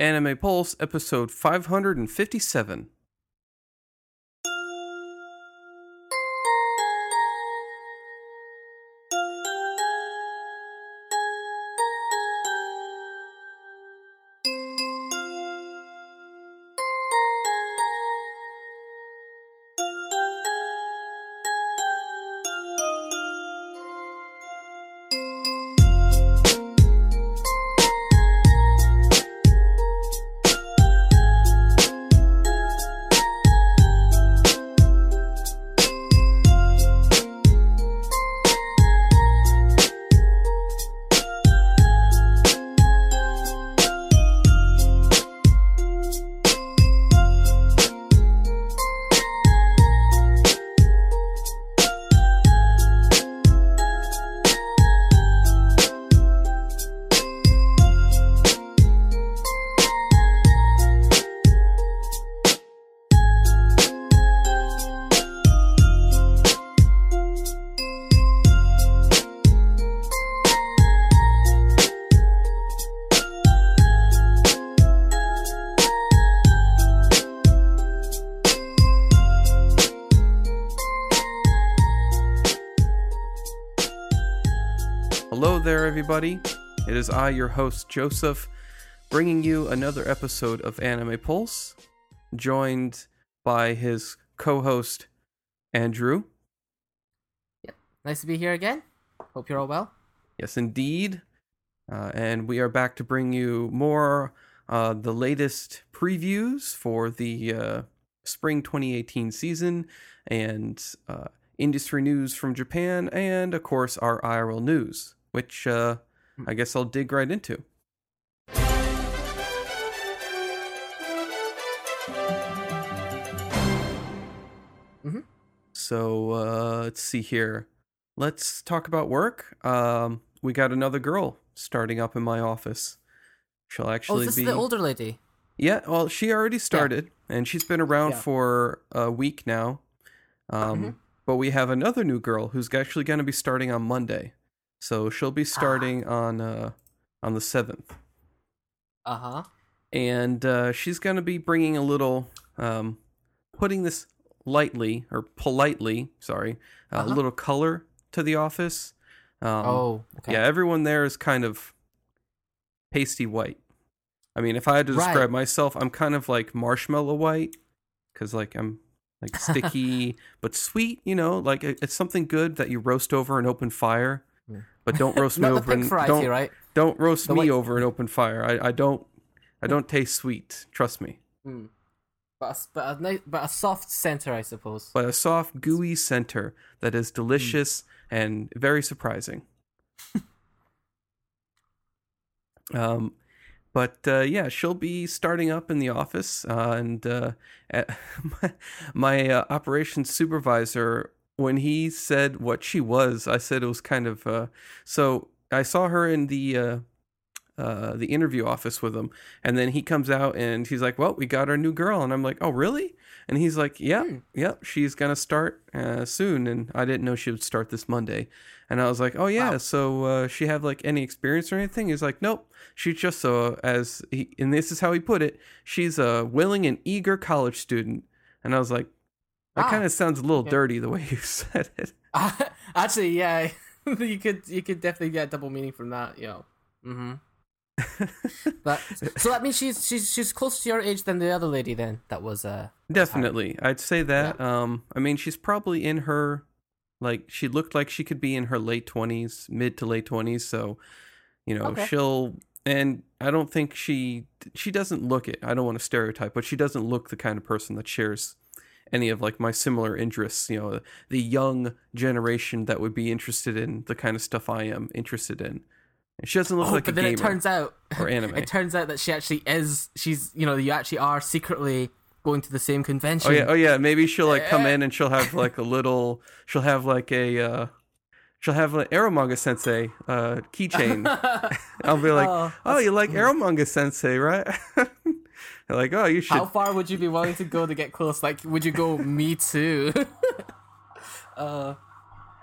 Anime Pulse, episode 557. I, your host, Joseph, bringing you another episode of Anime Pulse, joined by his co host, Andrew. Yep. Nice to be here again. Hope you're all well. Yes, indeed. Uh, and we are back to bring you more uh, the latest previews for the uh, spring 2018 season and uh, industry news from Japan, and of course, our IRL news, which uh, I guess I'll dig right into. Mhm. So uh, let's see here. Let's talk about work. Um, we got another girl starting up in my office. She'll Oh, actually is this be the older lady? yeah. Well, she already started, and she's been around Yeah. for a week now. Um, Mhm. But we have another new girl who's actually going to be starting on Monday. So she'll be starting on uh, on the seventh, Uh huh. and uh, she's going to be bringing a little, um, putting this lightly or politely, sorry, a Uh-huh. little color to the office. Um, oh, okay. Yeah, everyone there is kind of pasty white. I mean, if I had to Right. describe myself, I'm kind of like marshmallow white because like I'm like sticky but sweet. You know, like it's something good that you roast over an open fire. But don't roast me over. pink an- variety, don't right? don't roast The me white- over an open fire. I, I don't I don't taste sweet. Trust me. Mm. But a, but a nice, but a soft center, I suppose. But a soft, gooey center that is delicious and very surprising. um, but uh, yeah, she'll be starting up in the office, uh, and uh, my, my uh, operations supervisor, when he said what she was, I said it was kind of. Uh, so I saw her in the. Uh, uh, the interview office with him, and then he comes out and he's like, "Well, we got our new girl," and I'm like, "Oh, really?" And he's like, "Yeah, Hmm. yep, she's gonna start uh, soon." And I didn't know she would start this Monday, and I was like, "Oh yeah, Wow. so uh, she have like any experience or anything?" He's like, "Nope, she's just so as he, and this is how he put it, she's a willing and eager college student." And I was like, "That Ah. kind of sounds a little Yeah. dirty the way you said it." Actually, yeah, you could you could definitely get double meaning from that. You know. Mm-hmm. But so that means she's she's she's closer to your age than the other lady. Then that was uh Definitely, I'd say that. Um, I mean, she's probably in her, like, she looked like she could be in her late twenties, mid to late twenties. So, you know, Okay. she'll. And I don't think she she doesn't look it. I don't want to stereotype, but she doesn't look the kind of person that shares any of like my similar interests. You know, the young generation that would be interested in the kind of stuff I am interested in. And she doesn't look oh, like a but then gamer it turns out or anime. it turns out that she actually is. She's you know you actually are secretly going to the same convention. Oh yeah, oh yeah. Maybe she'll like come in and she'll have like a little. She'll have like a. uh She'll have an Eromanga Sensei uh keychain. I'll be like, Oh, oh, you like Eromanga Sensei, right? They're like, oh, you should. How far would you be willing to go to get close? Like, would you go? Me too. uh,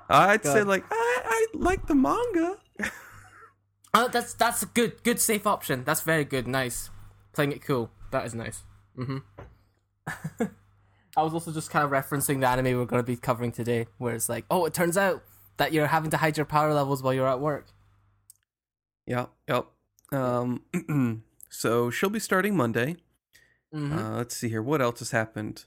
I'd say like, I, I like the manga. oh, that's that's a good good safe option. That's very good. Nice. playing it cool. That is nice. Mm-hmm. I was also just kind of referencing the anime we're going to be covering today, where it's like, oh, it turns out that you're having to hide your power levels while you're at work. Yep, yep. Um, so she'll be starting Monday. Mm-hmm. Uh, let's see here. What else has happened?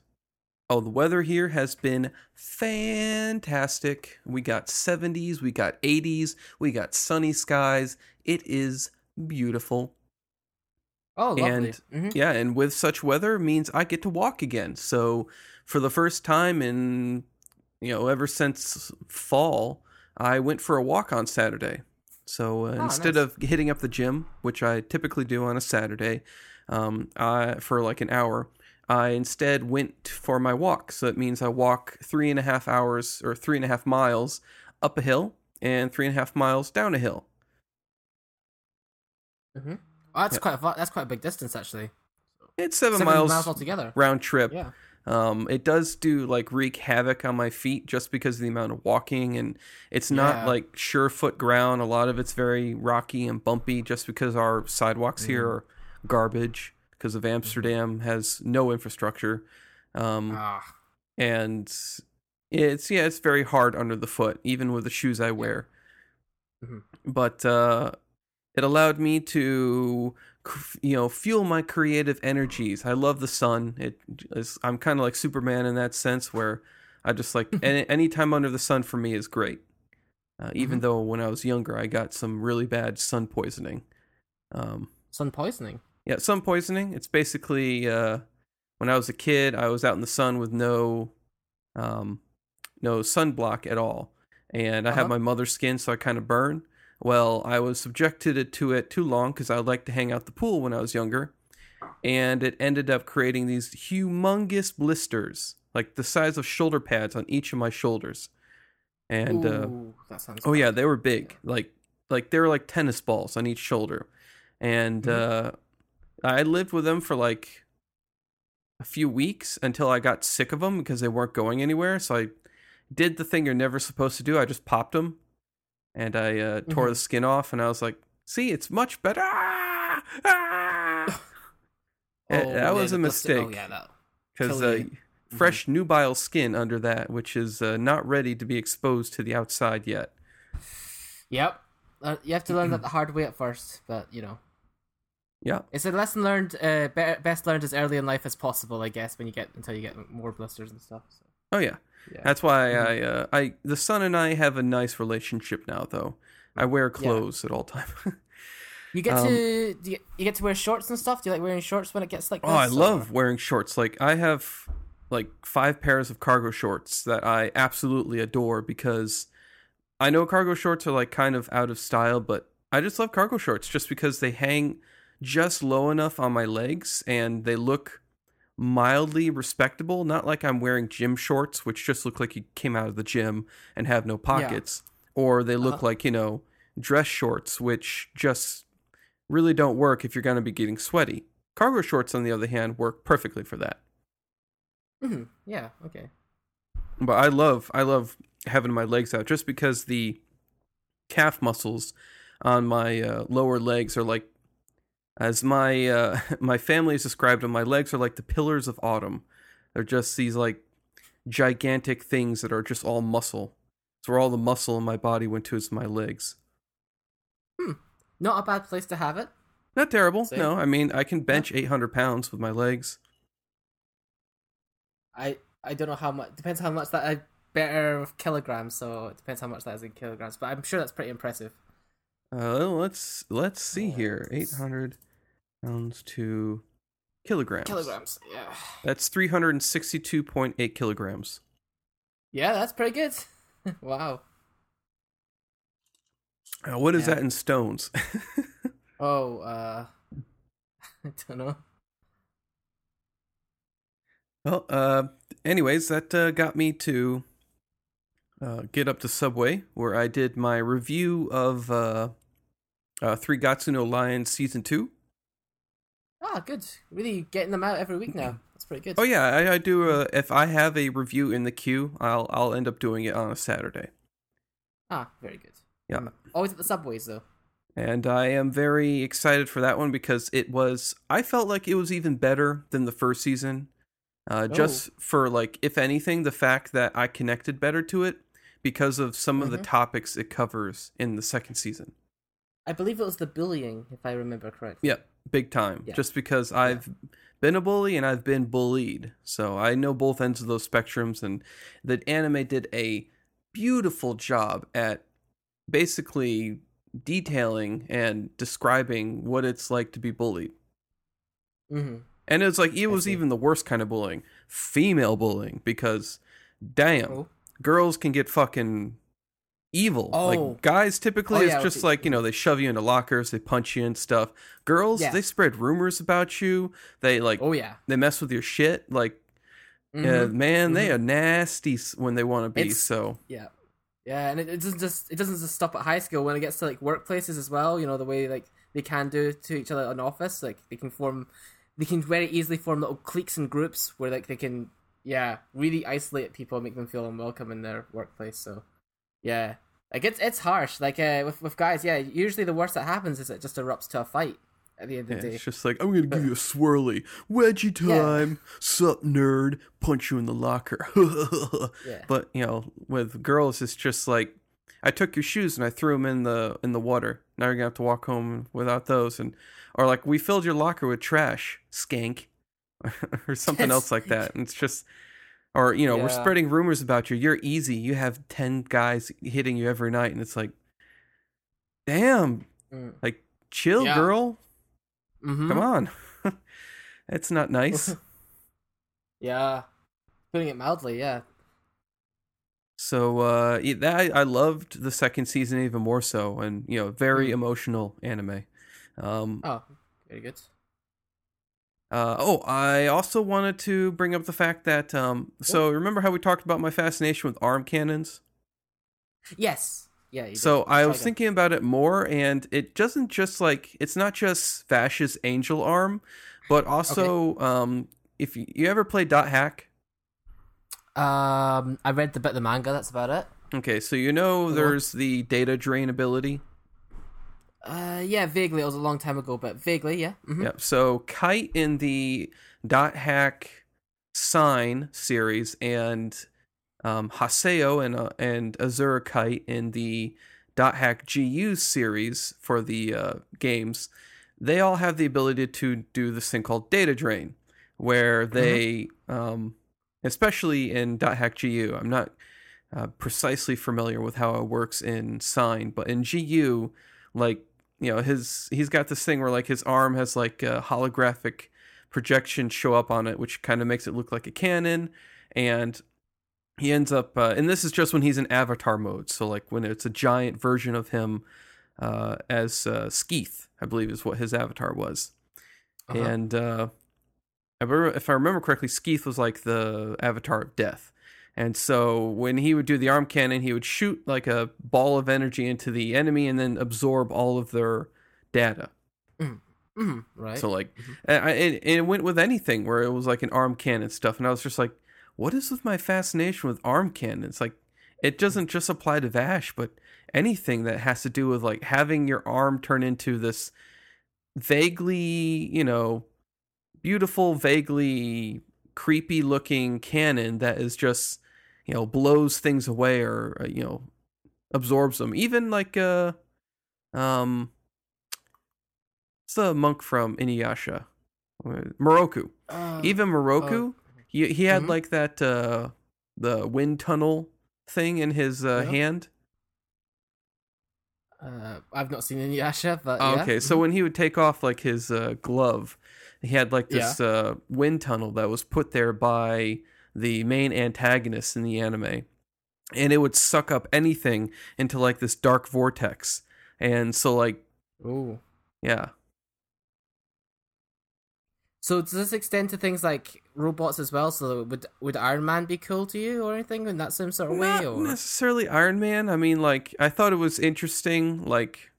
Oh, the weather here has been fantastic. We got 70s, we got 80s, we got sunny skies. It is beautiful. oh, lovely. and- Mhm. Yeah, and with such weather means I get to walk again. So for the first time in you know ever since fall, I went for a walk on Saturday. So uh, Oh, instead nice. of hitting up the gym, which I typically do on a Saturday, um, I, for like an hour, I instead went for my walk. So it means I walk three and a half hours or three and a half miles up a hill and three and a half miles down a hill. Oh, that's Yeah. quite a, that's quite a big distance actually. It's seven, Seven miles, miles altogether. round trip. Yeah. Um, it does do like wreak havoc on my feet just because of the amount of walking, and it's not Yeah. like surefoot ground. A lot of it's very rocky and bumpy just because our sidewalks here Mm. are garbage because of Amsterdam has no infrastructure. Um, Ah. and it's yeah, it's very hard under the foot, even with the shoes I wear. Mhm. But uh, it allowed me to, you know, fuel my creative energies. I love the sun. It is, I'm kind of like Superman in that sense, where I just like any any time under the sun for me is great. Uh, even Mhm. though when I was younger, I got some really bad sun poisoning. Um, Sun poisoning. Yeah, sun poisoning. It's basically uh, when I was a kid, I was out in the sun with no, um, no sunblock at all, and I have Uh-huh. my mother's skin, so I kind of burn. Well, I was subjected to it too long because I liked to hang out the pool when I was younger, and it ended up creating these humongous blisters, like the size of shoulder pads on each of my shoulders. And uh, Ooh, that sounds. Oh yeah, they were big. Like like they were like tennis balls on each shoulder. And Mhm. uh I lived with them for like a few weeks until I got sick of them because they weren't going anywhere. So I did the thing you're never supposed to do. I just popped them and I uh, tore Mhm. the skin off and I was like, "See, it's much better." Ah! Ah! Eh, Oh, that yeah, was a blister- mistake Oh yeah, because kill uh. Mhm. fresh nubile skin under that, which is uh, not ready to be exposed to the outside yet. Yep. Uh, you have to learn that the hard way at first, but you know, Yeah. it's a lesson learned. Uh, be- best learned as early in life as possible, I guess. When you get until you get more blisters and stuff. So. Oh yeah. Yeah. That's why Mhm. I, uh, I, the sun and I have a nice relationship now. Though I wear clothes at all time. You get Um, to do you, you get to wear shorts and stuff. Do you like wearing shorts when it gets like? oh, I this, or- love wearing shorts. Like I have like five pairs of cargo shorts that I absolutely adore because I know cargo shorts are like kind of out of style, but I just love cargo shorts just because they hang just low enough on my legs and they look mildly respectable. Not like I'm wearing gym shorts, which just look like you came out of the gym and have no pockets, or they look Uh-huh. like you know dress shorts, which just really don't work if you're going to be getting sweaty. Cargo shorts, on the other hand, work perfectly for that. Mhm. Yeah. Okay. But I love I love having my legs out just because the calf muscles on my uh, lower legs are like as my uh, my family has described them, my legs are like the pillars of autumn. They're just these like gigantic things that are just all muscle. It's where all the muscle in my body went to is my legs. Hmm. Not a bad place to have it. Not terrible. Same. No, I mean I can bench 800 pounds with my legs. I I don't know how much. Depends how much that I better with kilograms. So it depends how much that is in kilograms. But I'm sure that's pretty impressive. Uh, let's let's see here. 800 pounds to kilograms. Kilograms. Yeah. That's 362.8 kilograms. Yeah, that's pretty good. wow. Uh, what is Yeah. that in stones? Oh, uh, I don't know. well, uh, anyways, that uh, got me to uh, get up to Subway, where I did my review of uh, uh, Three Gatsu no Lions season two. Ah, good. Really getting them out every week now. That's pretty good. Oh yeah, I, I do. Uh, if I have a review in the queue, I'll I'll end up doing it on a Saturday. Ah, very good. Yeah. Mm. Always at the subways though. and I am very excited for that one because it was. I felt like it was even better than the first season. Uh, Just for like, if anything, the fact that I connected better to it because of some of the Mhm. topics it covers in the second season. I believe it was the bullying, if I remember correctly. Yep, big time. Yeah. Just because I've been a bully and I've been bullied, so I know both ends of those spectrums, and the anime did a beautiful job at basically detailing and describing what it's like to be bullied. Mm-hmm. And it's like it was even the worst kind of bullying, female bullying, because damn, Oh. Girls can get fucking evil. Oh. Like guys typically Oh, it's yeah, just with- like, you know, they shove you into lockers, they punch you and stuff. Girls, Yeah. they spread rumors about you. They like Oh yeah. they mess with your shit. Like Mhm. uh, man, they Mhm. are nasty when they want to be. It's- so Yeah. Yeah, and it, it doesn't just it doesn't just stop at high school. When it gets to like workplaces as well, you know the way like they can do to each other in office, like they can form, they can very easily form little cliques and groups where like they can, yeah, really isolate people make them feel unwelcome in their workplace. So, yeah, like it's it's harsh. Like uh, with with guys, yeah, usually the worst that happens is it just erupts to a fight at the end of yeah, the day. it's just like I'm gonna give you a swirly wedgie Yeah. time. Sup, nerd? Punch you in the locker. Yeah. But you know, with girls, it's just like I took your shoes and I threw them in the in the water. Now you're gonna have to walk home without those, and or like we filled your locker with trash, skank, or something else like that. And it's just, or you know, we're spreading rumors about you. You're easy. You have ten guys hitting you every night, and it's like, damn, Mm. like chill, Yeah. girl. Mhm. Come on, that's not nice. Yeah, putting it mildly, yeah. So uh, yeah, that I, I loved the second season even more so, and you know, very Mm. emotional anime. Um, Oh, very good. Uh, oh, I also wanted to bring up the fact that um, so remember how we talked about my fascination with arm cannons? Yes. Yeah. You So. I Try was again. thinking about it more, and it doesn't just like it's not just Vash's angel arm, but also um, if you, you ever play Dot Hack. Um, I read the bit of the manga. That's about it. Okay, so you know there's the data drain ability. Uh, yeah, vaguely. It was a long time ago, but vaguely, yeah. hmm Yep. So Kite in the Dot Hack Sign series and um, Haseo and uh, and Azure Kite in the Dot Hack GU series for the uh, games, they all have the ability to do this thing called data drain, where they, um, especially in Dot Hack GU, I'm not uh, precisely familiar with how it works in Sign, but in GU, like you know his he's got this thing where like his arm has like a holographic projection show up on it which kind of makes it look like a cannon. And he ends up uh, and this is just when he's in avatar mode. So like when it's a giant version of him uh, as uh, Skeith I believe is what his avatar was. Uh-huh. and uh, if I remember correctly Skeith was like the avatar of death and so when he would do the arm cannon, he would shoot like a ball of energy into the enemy and then absorb all of their data. hmm Right. So like, Mhm. and, I, and and it went with anything where it was like an arm cannon stuff, and I was just like, what is with my fascination with arm cannons? Like, it doesn't just apply to Vash, but anything that has to do with like having your arm turn into this vaguely, you know, beautiful, vaguely creepy looking cannon that is just, you know, blows things away or uh, you know, absorbs them. Even like uh, um, it's the monk from Inuyasha, Uh, Miroku. Uh, Even Miroku, he he had Mhm. like that uh the wind tunnel thing in his uh, Yeah. hand. uh, I've not seen Inuyasha, but Oh, yeah. okay, so Mhm. when he would take off like his uh, glove, he had like this uh, wind tunnel that was put there by the main antagonist in the anime, and it would suck up anything into like this dark vortex. And so, like, Ooh. yeah, So does this extend to things like robots as well? So would would Iron Man be cool to you or anything in that same sort of way? not Or necessarily Iron Man. I mean, like, I thought it was interesting. Like,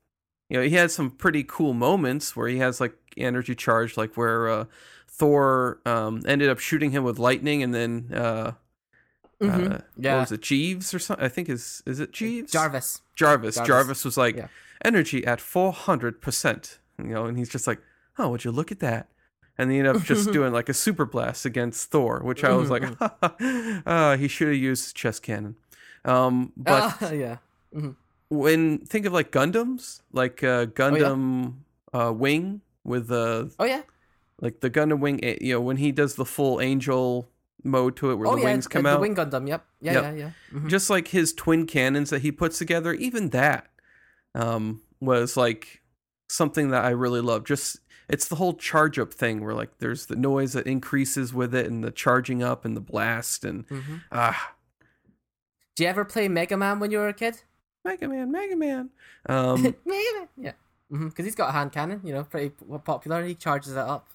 you know, he had some pretty cool moments where he has like energy charge, like where uh, Thor um, ended up shooting him with lightning, and then uh, Mhm. Uh, Yeah. What was it, Jeeves or something? I think is is it Jeeves? Jarvis. Jarvis. Jarvis. Jarvis. was like Yeah. energy at four hundred percent. You know, and he's just like, oh, would you look at that? And they end up just doing like a super blast against Thor, which I was like, uh, he should have used chest cannon. Um, but Ah, yeah. when think of like Gundams, like uh, Gundam uh, Wing with the Oh yeah. Like the Gundam Wing, eh, you know, when he does the full angel mode to it, where oh the yeah. wings come the, out, The Wing Gundam. Yep. Yeah. Yep. Yeah. Yeah. Mhm. just like his twin cannons that he puts together, even that um, was like something that I really love. Just it's the whole charge up thing where like there's the noise that increases with it and the charging up and the blast and Mhm. ah Did you ever play Mega Man when you were a kid? Mega Man, Mega Man. Um, Mega Man. Yeah. Because he's got a hand cannon. You know, pretty popular. He charges it up.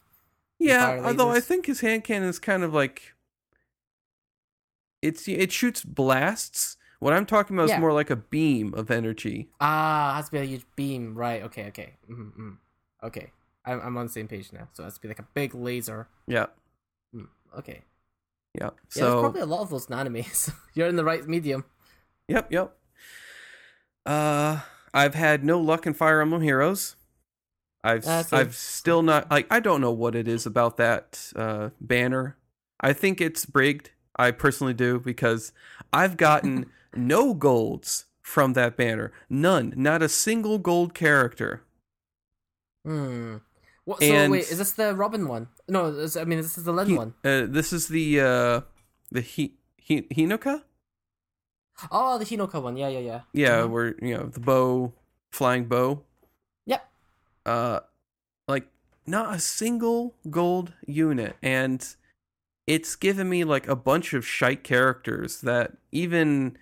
Yeah, although I think his hand cannon is kind of like it's it shoots blasts. What I'm talking about Yeah. is more like a beam of energy. Ah, it has to be a huge beam. Right. Okay. Okay. Mm-hmm. Okay. I'm, I'm on the same page now. So it has to be like a big laser. Yeah, Mm, okay. yeah. Yeah, So there's probably a lot of those in you're in the right medium. Yep, yep. Uh, I've had no luck in Fire Emblem Heroes. I've same. I've still not like I don't know what it is about that uh, banner. I think it's rigged. I personally do because I've gotten no golds from that banner. None. Not a single gold character. Hmm. What? So And- wait, is this the Robin one? No, this, I mean this is the Lyn He- one. uh, this is the uh, the he, he, Hinoka. Oh, the Hinoka one. Yeah, yeah, yeah. Yeah, Mhm. where you know the bow, flying bow. Uh like not a single gold unit and it's given me like a bunch of shite characters that even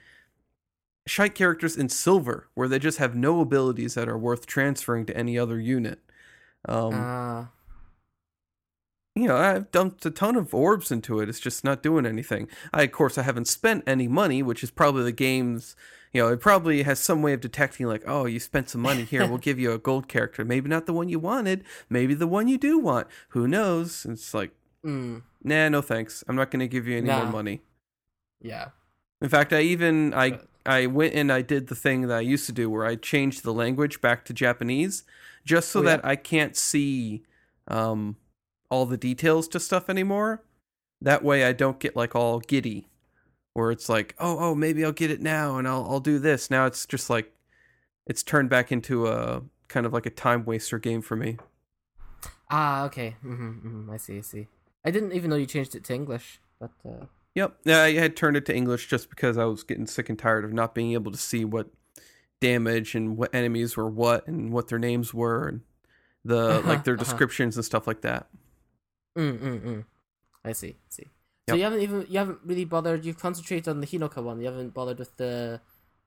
shite characters in silver where they just have no abilities that are worth transferring to any other unit um Ah. You know i've dumped a ton of orbs into it. It's just not doing anything. I of course i haven't spent any money which is probably the game's you know it probably has some way of detecting like oh you spent some money here. We'll give you a gold character. Maybe not the one you wanted. Maybe the one you do want. Who knows? It's like Mm. nah no thanks. I'm not going to give you any more money. Yeah. in fact i even i i went and i did the thing that i used to do where i changed the language back to japanese just so Oh, yeah? that i can't see um all the details to stuff anymore that way i don't get like all giddy where it's like oh oh maybe i'll get it now and i'll i'll do this now it's just like it's turned back into a kind of like a time waster game for me Ah, okay. Mm-hmm, mm-hmm. I see. I see. I didn't even know you changed it to English, but uh, Yep. Yeah, I had turned it to English just because I was getting sick and tired of not being able to see what damage and what enemies were what and what their names were and the Uh-huh, like their uh-huh. descriptions and stuff like that. Mm, mm, mm. I see. I see. So Yep. you haven't even you haven't really bothered. You've concentrated on the Hinoka one. You haven't bothered with the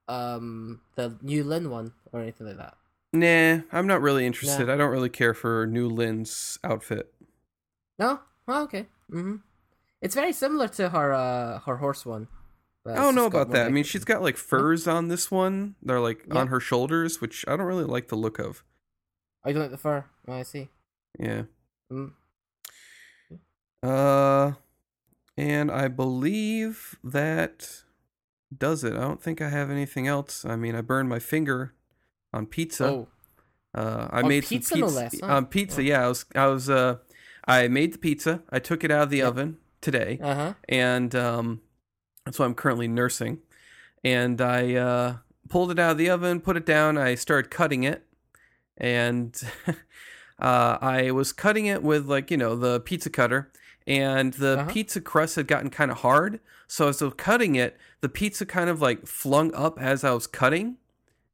um the new Lyn one or anything like that. Nah, I'm not really interested. Nah. I don't really care for New Lyn's outfit. No. Oh, okay. Mm-hmm. It's very similar to her uh her horse one. but I don't know about that. I mean, she's got like furs on this one. They're like Yeah. on her shoulders, which I don't really like the look of. Oh, you don't like the fur? Oh, I see. Yeah. Mm. Uh, and I believe that does it. I don't think I have anything else. I mean, I burned my finger on pizza. Oh, Uh, I On made pizza, some no pizza. less, huh? Um, pizza. Oh. Yeah, I was. I was. Uh, I made the pizza. I took it out of the Yep. oven today, uh huh. and um, that's why I'm currently nursing. And I uh, pulled it out of the oven, put it down. I started cutting it, and uh, I was cutting it with like you know the pizza cutter, and the Uh-huh. pizza crust had gotten kind of hard. So as I was cutting it, the pizza kind of like flung up as I was cutting,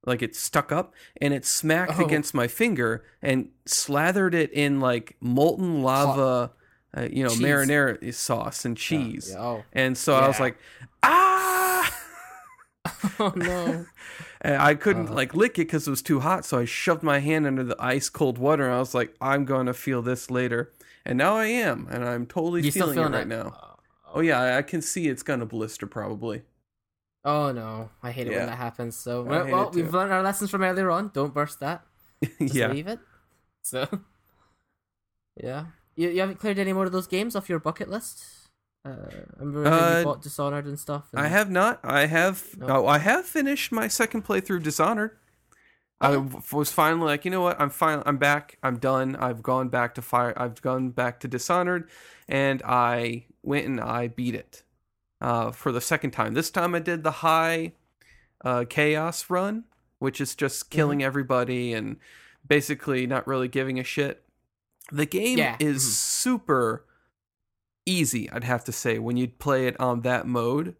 like it stuck up, and it smacked Oh. against my finger and slathered it in like molten lava, uh, you know, Cheese. marinara sauce and cheese. Yeah, oh. And so I was like, ah. oh no. I couldn't Uh. like lick it because it was too hot, so I shoved my hand under the ice cold water, and I was like, "I'm gonna feel this later," and now I am, and I'm totally You still feeling, feeling it right now. Oh yeah, I- I can see it's gonna blister probably. Oh no, I hate it Yeah. when that happens. So well, well we've learned our lessons from earlier on. Don't burst that. Just yeah, leave it. So yeah, you, you haven't cleared any more of those games off your bucket list Uh, remember Uh, you bought Dishonored and stuff? And... I have not. I have. No. Oh, I have finished my second playthrough Dishonored. I was finally like, you know what? I'm fine. I'm back. I'm done. I've gone back to fire. I've gone back to Dishonored, and I went and I beat it uh, for the second time. This time I did the high uh, chaos run, which is just killing everybody and basically not really giving a shit. The game Yeah. is Mhm. super easy, I'd have to say, when you play it on that mode.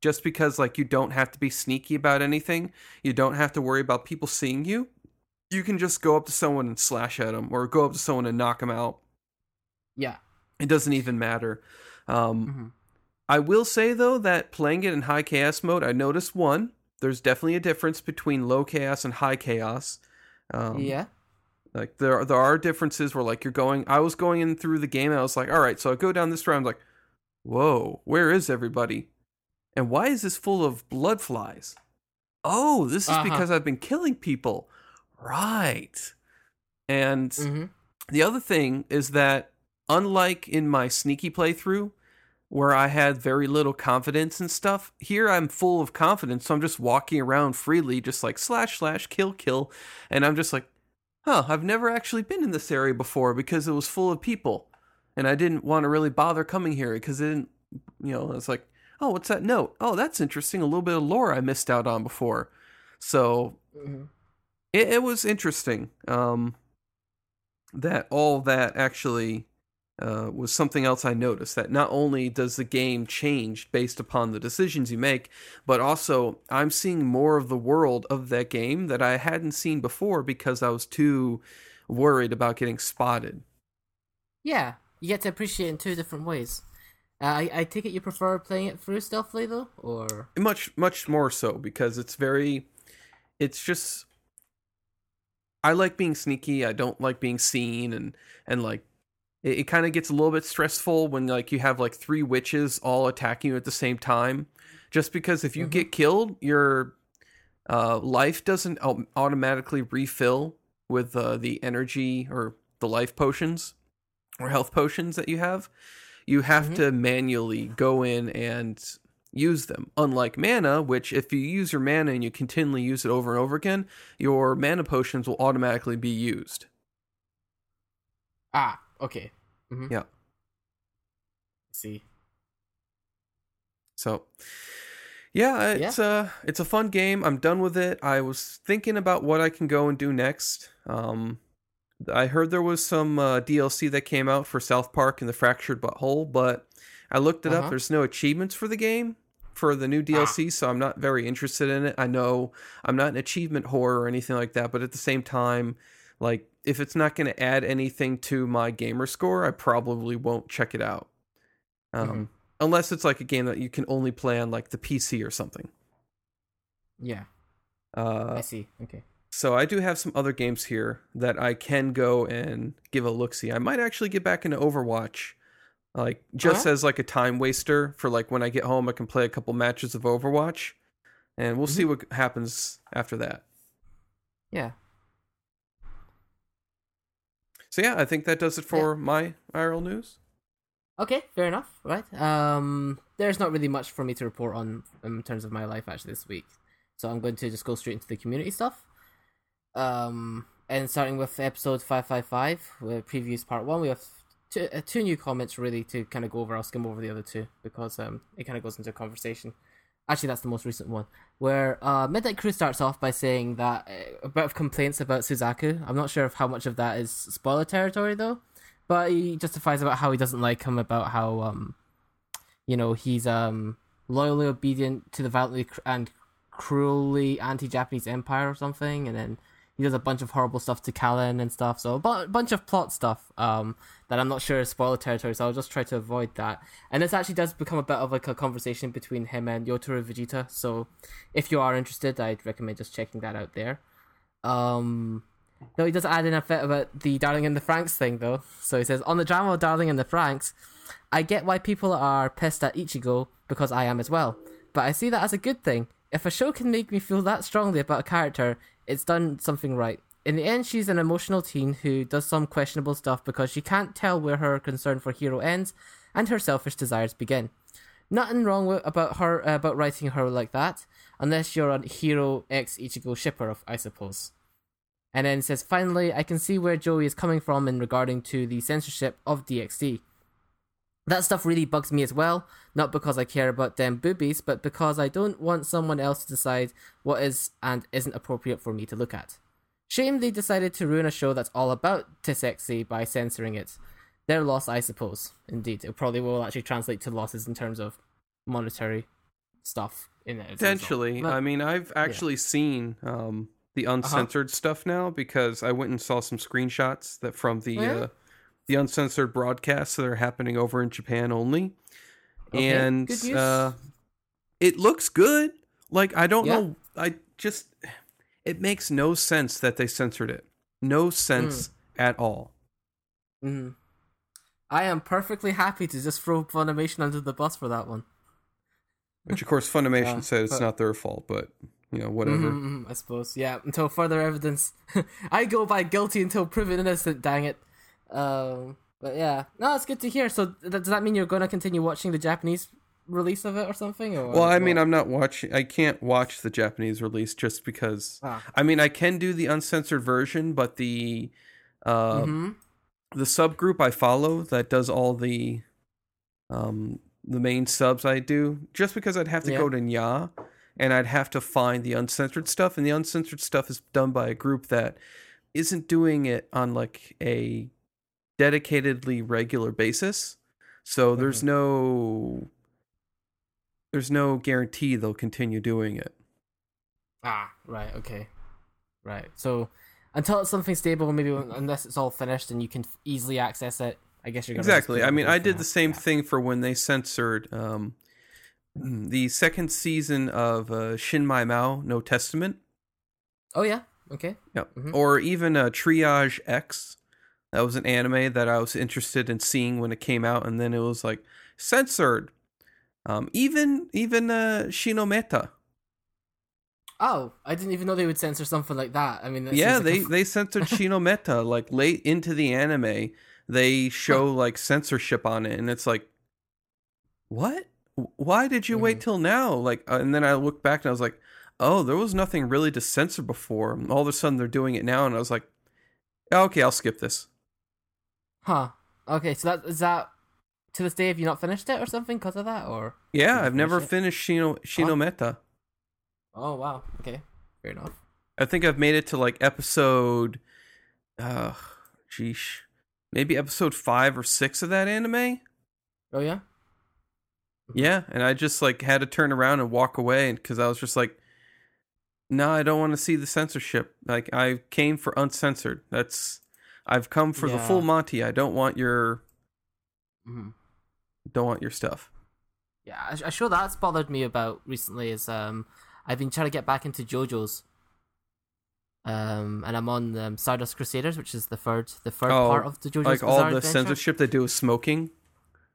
Just because like you don't have to be sneaky about anything, you don't have to worry about people seeing you. You can just go up to someone and slash at them, or go up to someone and knock them out. Yeah. It doesn't even matter. Um, hmm I will say though that playing it in high chaos mode, I noticed one. There's definitely a difference between low chaos and high chaos. Um, yeah. Like there, there are differences where like you're going. I was going in through the game and I was like, all right, so I go down this round. I'm like, whoa, where is everybody? And why is this full of blood flies? Oh, this is Uh-huh. because I've been killing people. Right. And hmm the other thing is that, unlike in my sneaky playthrough, where I had very little confidence and stuff, here I'm full of confidence. So I'm just walking around freely, just like slash, slash, kill, kill. And I'm just like, huh, I've never actually been in this area before because it was full of people. And I didn't want to really bother coming here because it didn't, you know, it's like, oh, what's that note? Oh, that's interesting. A little bit of lore I missed out on before. So hmm it, it was interesting um, that all that actually uh, was something else I noticed. That not only does the game change based upon the decisions you make, but also I'm seeing more of the world of that game that I hadn't seen before because I was too worried about getting spotted. Yeah. You get to appreciate it in two different ways. I, I take it you prefer playing it through stealthily though, or? Much much more so because it's very it's just i like being sneaky i don't like being seen and and like it, it kind of gets a little bit stressful when like you have like three witches all attacking you at the same time. Just because if you Mhm. get killed your uh life doesn't automatically refill with uh, the energy or the life potions or health potions that you have you have Mhm. to manually go in and use them. Unlike mana, which if you use your mana and you continually use it over and over again, your mana potions will automatically be used. ah, okay. Mm-hmm. Yeah. See. So yeah, it's uh it's a fun game. I'm done with it. I was thinking about what I can go and do next. Um I heard there was some uh, DLC that came out for South Park and the Fractured Butthole, but I looked it up. Uh-huh. There's no achievements for the game for the new DLC, so I'm not very interested in it. I know I'm not an achievement whore or anything like that, but at the same time, like if it's not going to add anything to my gamer score, I probably won't check it out. Um, Mhm. Unless it's like a game that you can only play on like the PC or something. Yeah. Uh, I see. Okay. So I do have some other games here that I can go and give a look see. I might actually get back into Overwatch, like just Uh-huh. as like a time waster for like when I get home, I can play a couple matches of Overwatch, and we'll see Mm-hmm. what happens after that. Yeah. So yeah, I think that does it for my IRL news. Okay, fair enough. Right. Um, there's not really much for me to report on in terms of my life actually this week, so I'm going to just go straight into the community stuff. Um, and starting with episode five five five, with previews part one, we have two uh, two new comments really to kind of go over. I'll skim over the other two because um it kind of goes into a conversation. Actually, that's the most recent one, where uh, Midnight Crew starts off by saying that uh, a bit of complaints about Suzaku. I'm not sure of how much of that is spoiler territory though, but he justifies about how he doesn't like him, about how um, you know, he's um loyally obedient to the violently cr- and cruelly anti-Japanese empire or something, and then he does a bunch of horrible stuff to Kallen and stuff. So a bu- bunch of plot stuff um that I'm not sure is spoiler territory. So I'll just try to avoid that. And this actually does become a bit of like a conversation between him and Yotaro Vegeta. So if you are interested, I'd recommend just checking that out there. Um. No, he does add in a bit about the Darling and the Franxx thing, though. So he says, On the drama of Darling and the Franxx, I get why people are pissed at Ichigo, because I am as well. But I see that as a good thing. If a show can make me feel that strongly about a character, it's done something right. in the end, she's an emotional teen who does some questionable stuff because she can't tell where her concern for Hiro ends and her selfish desires begin. Nothing wrong with, about her uh, about writing her like that, unless you're a Hiro X Ichigo shipper, I suppose. And then says, finally, I can see where Joey is coming from in regarding to the censorship of DxD. That stuff really bugs me as well, not because I care about them boobies, but because I don't want someone else to decide what is and isn't appropriate for me to look at. Shame they decided to ruin a show that's all about Tisexy by censoring it. Their loss, I suppose. Indeed, it probably will actually translate to losses in terms of monetary stuff in it. Potentially. But, I mean, I've actually yeah. seen um, the uh-huh. uncensored uh-huh. stuff now because I went and saw some screenshots that from the oh, yeah? uh, the uncensored broadcasts that are happening over in Japan only, okay. and uh, it looks good. Like I don't yeah. know, I just it makes no sense that they censored it. No sense mm. at all. Mm. I am perfectly happy to just throw Funimation under the bus for that one. Which, of course, Funimation said it's but, not their fault, but you know, whatever. Mm-hmm, mm-hmm, I suppose, yeah. Until further evidence, I go by guilty until proven innocent. Dang it. Um, but yeah, no, it's good to hear. So, th- does that mean you're going to continue watching the Japanese release of it or something? Or well, I mean, I'm not watching. I can't watch the Japanese release just because. Ah. I mean, I can do the uncensored version, but the uh, mm-hmm. the subgroup I follow that does all the um the main subs I do, just because I'd have to yeah. go to Nyaa and I'd have to find the uncensored stuff, and the uncensored stuff is done by a group that isn't doing it on like a dedicatedly regular basis. So mm-hmm. there's no there's no guarantee they'll continue doing it. Ah, right, okay. Right. So until it's something stable, maybe unless it's all finished and you can easily access it, I guess you're gonna exactly. I mean, I did the same yeah. thing for when they censored um, the second season of uh, Shinmai Maou no Testament. Oh yeah. Okay. Yep. Mm-hmm. Or even uh, Triage X. That was an anime that I was interested in seeing when it came out, and then it was like censored um, even even uh, Shinometa. Oh, I didn't even know they would censor something like that. I mean, yeah, like they f- they censored Shinometa like late into the anime. They show like censorship on it, and it's like, what? Why did you mm-hmm. wait till now? Like, uh, and then I looked back and I was like, oh, there was nothing really to censor before. All of a sudden, they're doing it now, and I was like, okay, I'll skip this. Huh. Okay, so that is that to this day have you not finished it or something because of that or? Yeah i've never finished shino shino meta oh wow. Okay. Fair enough. I think i've made it to like episode uh sheesh maybe episode five or six of that anime. Oh yeah? Yeah and i just like had to turn around and walk away because i was just like no i don't want to see the censorship. Like i came for uncensored. That's i've come for yeah. the full monty i don't want your mm-hmm don't want your stuff. Yeah, a sure that's bothered me about recently is um, I've been trying to get back into JoJo's. Um, and I'm on um, Stardust Crusaders, which is the third, the third oh, part of the JoJo's like Bizarre all the Adventure. censorship they do with smoking.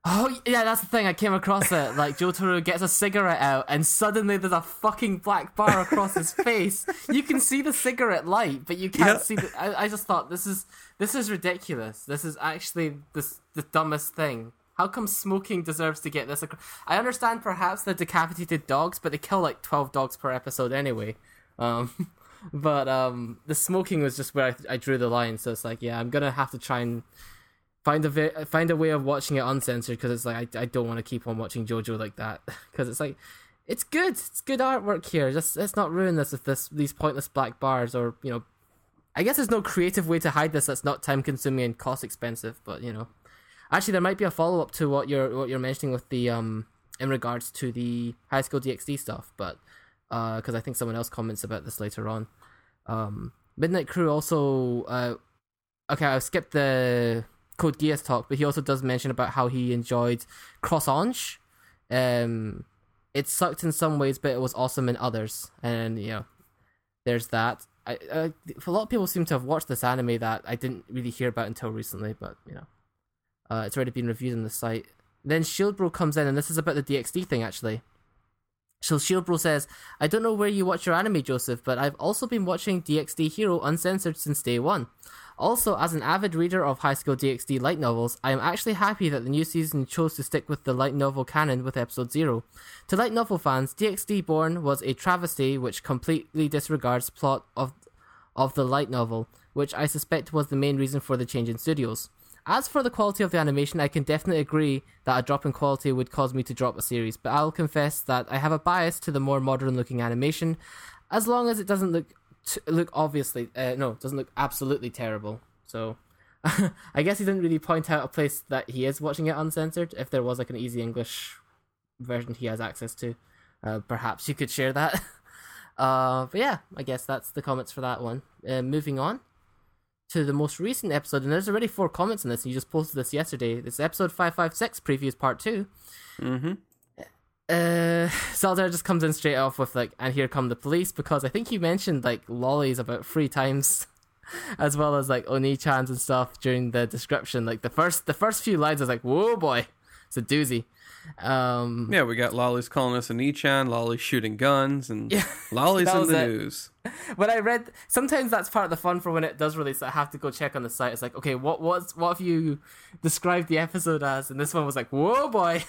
Oh yeah, that's the thing. I came across it. Like Jotaro gets a cigarette out, and suddenly there's a fucking black bar across his face. You can see the cigarette light, but you can't yeah. see. The, I, I just thought this is this is ridiculous. This is actually this the dumbest thing. How come smoking deserves to get this? I understand perhaps the decapitated dogs, but they kill like twelve dogs per episode anyway. Um, but um, the smoking was just where I, I, drew the line. So it's like, yeah, I'm gonna have to try and find a find a way of watching it uncensored because it's like I, I don't want to keep on watching JoJo like that because it's like it's good, it's good artwork here. Just let's not ruin this with this these pointless black bars or you know. I guess there's no creative way to hide this that's not time consuming and cost expensive, but you know. Actually, there might be a follow up to what you're what you're mentioning with the um in regards to the high school DxD stuff, but uh because I think someone else comments about this later on. Um, Midnight Crew also uh, okay, I skipped the Code Geass talk, but he also does mention about how he enjoyed Cross Ange. Um, it sucked in some ways, but it was awesome in others, and you know, there's that. I, uh, a lot of people seem to have watched this anime that I didn't really hear about until recently, but you know. Uh, it's already been reviewed on the site. Then Shield Bro comes in, and this is about the DxD thing actually. So Shieldbro says, I don't know where you watch your anime, Joseph, but I've also been watching DxD Hero uncensored since day one. Also, as an avid reader of High School DxD light novels, I am actually happy that the new season chose to stick with the light novel canon with episode 0. To light novel fans, DxD Born was a travesty which completely disregards plot of of the light novel, which I suspect was the main reason for the change in studios. As for the quality of the animation, I can definitely agree that a drop in quality would cause me to drop a series, but I'll confess that I have a bias to the more modern looking animation, as long as it doesn't look t- look obviously uh, no, doesn't look absolutely terrible. So I guess he didn't really point out a place that he is watching it uncensored. If there was like an easy English version he has access to, uh, perhaps you could share that. uh, but yeah, I guess that's the comments for that one. Uh, moving on to the most recent episode, and there's already four comments on this, and you just posted this yesterday. This episode 556, previews part 2. Mm-hmm. Uh, Zelda just comes in straight off with, like, and here come the police, because I think you mentioned, like, lollies about three times, as well as, like, Oni-chans and stuff during the description. Like, the first the first few lines, I was like, whoa, boy, it's a doozy. Um, Yeah, we got Lolly's calling us a Nichan, Lolly shooting guns, and Yeah, Lolly's in the it. news. when I read, sometimes that's part of the fun for when it does release. I have to go check on the site. It's like, okay, what what's what have you described the episode as? And this one was like, whoa, boy.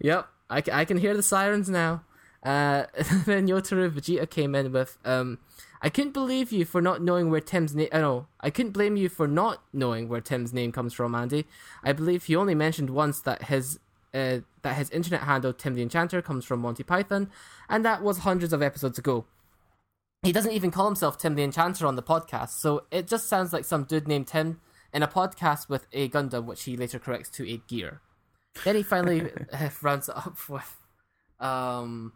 yep, I, I can hear the sirens now. Uh, then Yotaro Vegeta came in with, um, I couldn't believe you for not knowing where Tim's name. Uh, no, I couldn't blame you for not knowing where Tim's name comes from, Andy. I believe he only mentioned once that his. Uh, that his internet handle Tim the Enchanter comes from Monty Python, and that was hundreds of episodes ago he doesn't even call himself Tim the Enchanter on the podcast, so it just sounds like some dude named Tim in a podcast with a Gundam, which he later corrects to a gear. Then he finally rounds it up with, um,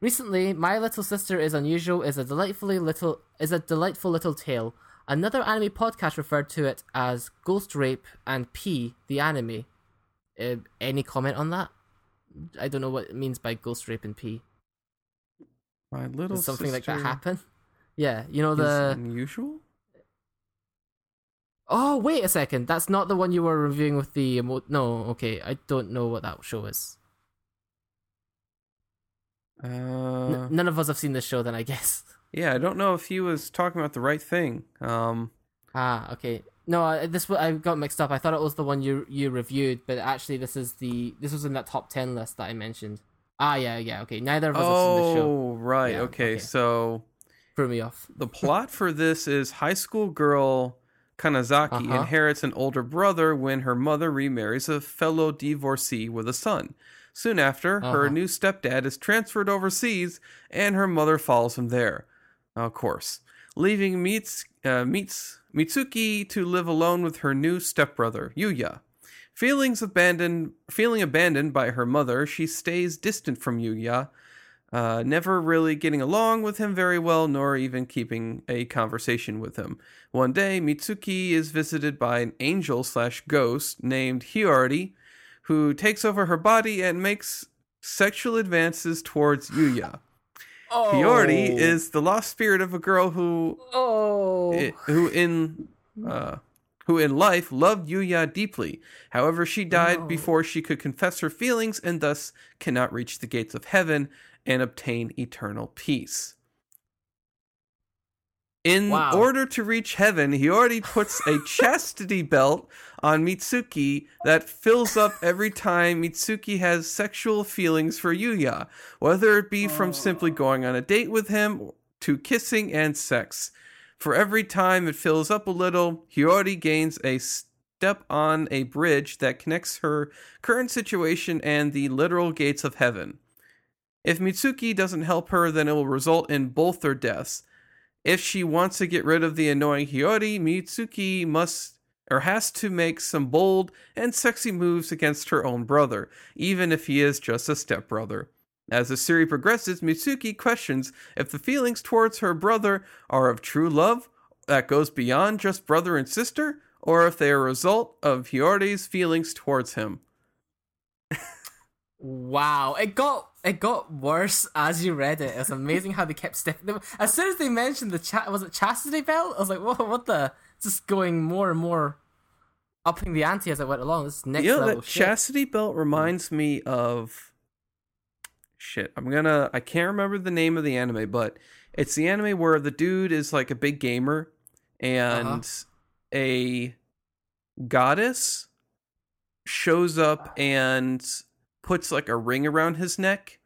recently, my little sister is unusual is a delightfully little is a delightful little tale. Another anime podcast referred to it as Ghost Rape and P the anime. Uh, any comment on that? I don't know what it means by Ghost Rape and P. My little Does something like that happen? Yeah, you know is the. unusual. Oh wait a second, that's not the one you were reviewing with the emo- No, okay, I don't know what that show is. Uh, N- none of us have seen this show, then I guess. yeah, I don't know if he was talking about the right thing. Um, Ah, okay. No, I- this I got mixed up. I thought it was the one you you reviewed, but actually this is the this was in that top ten list that I mentioned. Ah, yeah, yeah, okay. Neither of us have seen the show. oh, right. Yeah, okay, okay. so Threw me off. the plot for this is high school girl Kanazaki Uh-huh. inherits an older brother when her mother remarries a fellow divorcee with a son. Soon after, her Uh-huh. new stepdad is transferred overseas, and her mother follows him there. Of course, leaving Mits, uh, Mits, Mitsuki to live alone with her new stepbrother Yuya. Feelings abandoned, feeling abandoned by her mother, she stays distant from Yuya, uh, never really getting along with him very well, nor even keeping a conversation with him. One day, Mitsuki is visited by an angel slash ghost named Hiyori, who takes over her body and makes sexual advances towards Yuya. Oh, Hiyori is the lost spirit of a girl who oh, i- who in uh, who in life loved Yuya deeply. However, she died No. before she could confess her feelings and thus cannot reach the gates of heaven and obtain eternal peace. In Wow. order to reach heaven, he already puts a chastity belt on Mitsuki that fills up every time Mitsuki has sexual feelings for Yuya, whether it be from simply oh. going on a date with him to kissing and sex. For every time it fills up a little, Hiyori gains a step on a bridge that connects her current situation and the literal gates of heaven. If Mitsuki doesn't help her, then it will result in both their deaths. If she wants to get rid of the annoying Hiyori, Mitsuki must or has to make some bold and sexy moves against her own brother, even if he is just a stepbrother. As the series progresses, Mitsuki questions if the feelings towards her brother are of true love that goes beyond just brother and sister, or if they are a result of Hiyori's feelings towards him. Wow, it got it got worse as you read it. It's amazing how they kept stepping. As soon as they mentioned the chat, was it chastity belt? I was like, "Whoa, what the?" It's just going more and more, upping the ante as I went along. This is next you know level that shit. chastity belt reminds me of shit. I'm gonna. I can't remember the name of the anime, but it's the anime where the dude is like a big gamer, and Uh-huh. a goddess shows up and puts like a ring around his neck,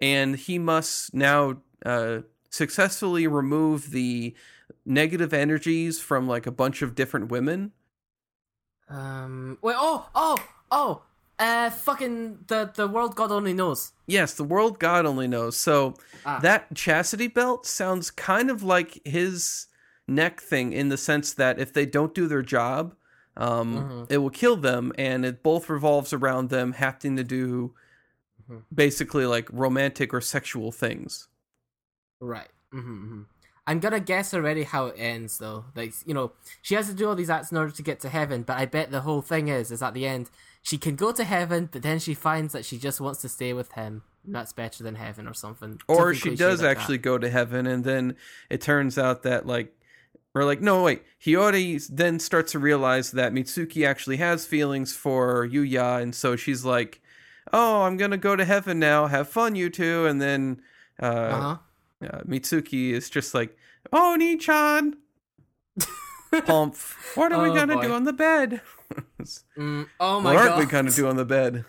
and he must now uh, successfully remove the negative energies from like a bunch of different women. Um. Wait. Oh. Oh. Oh. Uh. Fucking the the world God only knows. Yes, the world God only knows. So Ah. that chastity belt sounds kind of like his neck thing in the sense that if they don't do their job, um, Mhm. it will kill them, and it both revolves around them having to do Mhm. basically like romantic or sexual things. Right. Mm-hmm, I'm gonna guess already how it ends, though. Like, you know, she has to do all these acts in order to get to heaven, but I bet the whole thing is, is at the end, she can go to heaven, but then she finds that she just wants to stay with him. And that's better than heaven or something. Or she does like that. actually go to heaven, and then it turns out that like. Or like no wait, Hiyori then starts to realize that Mitsuki actually has feelings for Yuya, and so she's like, "Oh, I'm gonna go to heaven now. Have fun, you two." And then uh, Uh-huh. uh, Mitsuki is just like, "Oh, Nichan, Humph, what are we Oh, gonna boy. do on the bed? Mm, oh my what god. aren't we gonna do on the bed?"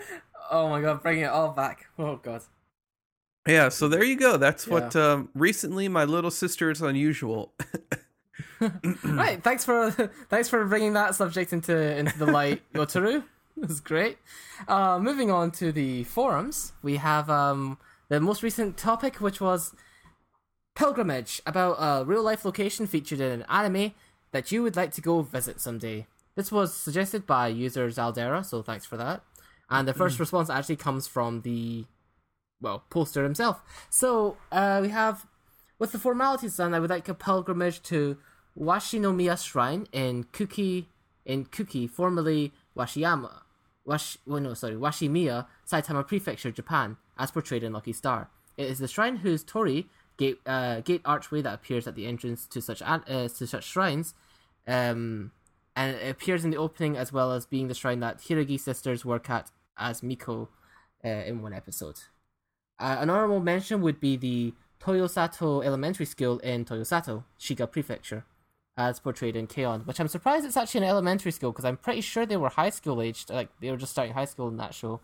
Oh my god, bringing it all back. Oh god. Yeah, so there you go. That's what um, recently my little sister is unusual. right, thanks for thanks for bringing that subject into into the light, Yotaru. It was great. Uh, moving on to the forums, we have um, the most recent topic, which was pilgrimage about a real life location featured in an anime that you would like to go visit someday. This was suggested by user Zaldera, so thanks for that. And the first response actually comes from the well poster himself. So uh, we have with the formalities done, I would like a pilgrimage to Washinomiya Shrine in Kuki, in Kuki, formerly Washiyama, Wash, well, no, sorry, Washimiya, Saitama Prefecture, Japan, as portrayed in Lucky Star. It is the shrine whose torii gate, uh, gate archway that appears at the entrance to such an, uh, to such shrines, um, and it appears in the opening as well as being the shrine that Hiiragi sisters work at as Miko uh, in one episode. Uh, an honorable mention would be the Toyosato Elementary School in Toyosato, Shiga Prefecture, as portrayed in K-On! which I'm surprised it's actually an elementary school because I'm pretty sure they were high school aged, like they were just starting high school in that show.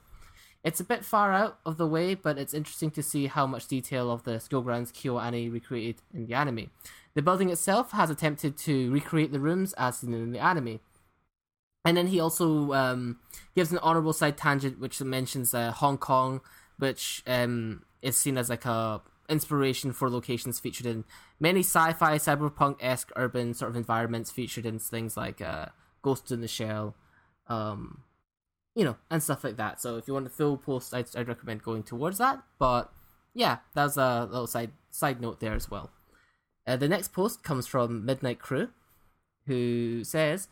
It's a bit far out of the way, but it's interesting to see how much detail of the school grounds KyoAni recreated in the anime. The building itself has attempted to recreate the rooms as seen in the anime. And then he also um, gives an honorable side tangent which mentions uh, Hong Kong, which um, is seen as like a inspiration for locations featured in many sci-fi, cyberpunk-esque urban sort of environments featured in things like uh, Ghost in the Shell, um, you know, and stuff like that. So if you want a full post, I'd, I'd recommend going towards that. But yeah, that was a little side side note there as well. Uh, the next post comes from Midnight Crew, who says,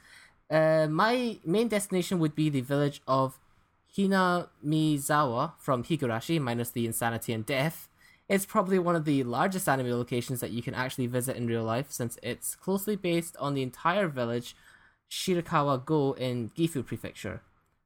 uh, "My main destination would be the village of Hinamizawa from Higurashi, minus the insanity and death. It's probably one of the largest anime locations that you can actually visit in real life, since it's closely based on the entire village Shirakawa Go in Gifu Prefecture.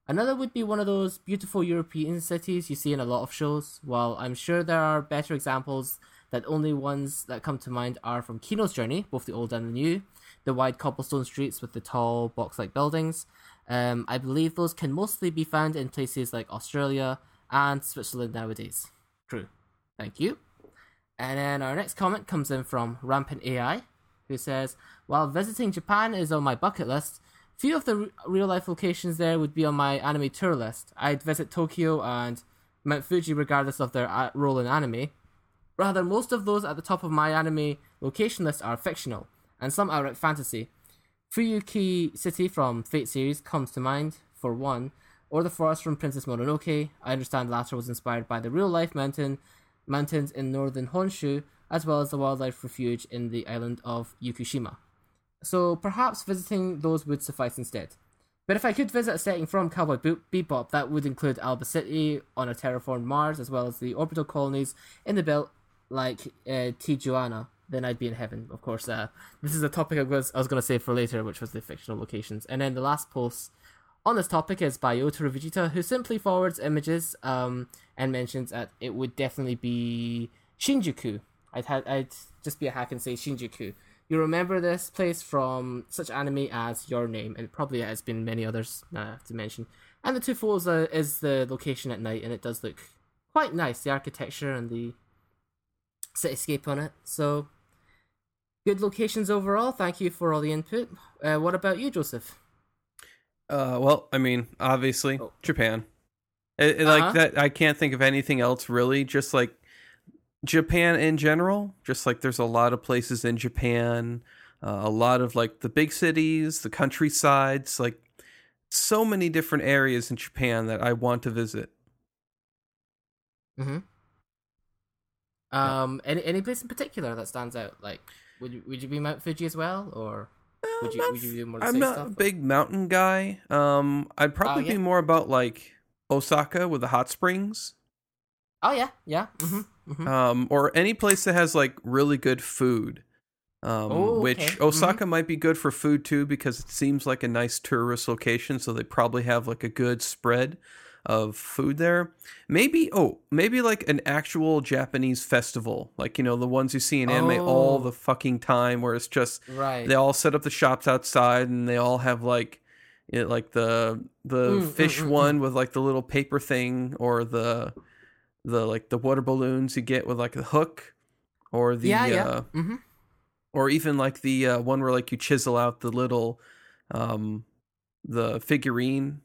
Another would be one of those beautiful European cities you see in a lot of shows. While I'm sure there are better examples, that only ones that come to mind are from Kino's Journey, both the old and the new, the wide cobblestone streets with the tall box-like buildings. Um, I believe those can mostly be found in places like Australia and Switzerland nowadays. True. Thank you. And then our next comment comes in from Rampant AI, who says, While visiting Japan is on my bucket list, few of the real life locations there would be on my anime tour list. I'd visit Tokyo and Mount Fuji regardless of their a- role in anime. Rather, most of those at the top of my anime location list are fictional, and some outright fantasy. Fuyuki City from Fate series comes to mind, for one, or the forest from Princess Mononoke. I understand the latter was inspired by the real life mountain mountains in northern Honshu, as well as the wildlife refuge in the island of Yakushima. So perhaps visiting those would suffice instead. But if I could visit a setting from Cowboy Bo- Bebop, that would include Alba City on a terraformed Mars, as well as the orbital colonies in the belt like uh, Tijuana, then I'd be in heaven. Of course, uh, this is a topic I was, I was going to say for later, which was the fictional locations. And then the last post on this topic is by Yotaro Vegeta, who simply forwards images um, and mentions that it would definitely be Shinjuku. I'd, had, I'd just be a hack and say Shinjuku. You remember this place from such anime as Your Name, and probably has been many others uh, to mention. And the two photos uh, is the location at night, and it does look quite nice. The architecture and the cityscape on it. So, good locations overall. Thank you for all the input. Uh, what about you, Joseph? Uh, well, I mean, obviously Oh. Japan. It, it- Uh-huh. Like that, I can't think of anything else really. Just like Japan in general. Just like there's a lot of places in Japan, uh, a lot of like the big cities, the countrysides, like so many different areas in Japan that I want to visit. Mm-hmm. Um, any any place in particular that stands out? Like, would you, would you be Mount Fuji as well, or would you would you do more? I'm not stuff? a big mountain guy. Um, I'd probably yeah? be more about like Osaka with the hot springs. Oh yeah, yeah. Mm-hmm. mm-hmm. um, or any place that has like really good food. Um, Oh, which okay. Osaka might be good for food too because it seems like a nice tourist location, so they probably have like a good spread of food there. Maybe oh, maybe like an actual Japanese festival, like you know the ones you see in anime all Oh. the fucking time, where it's just right. they all set up the shops outside and they all have like it, like the the Mm, mm, fish mm, mm. one with like the little paper thing or the the like the water balloons you get with like the hook or the yeah, yeah. uh mm-hmm. or even like the uh, one where like you chisel out the little um the figurine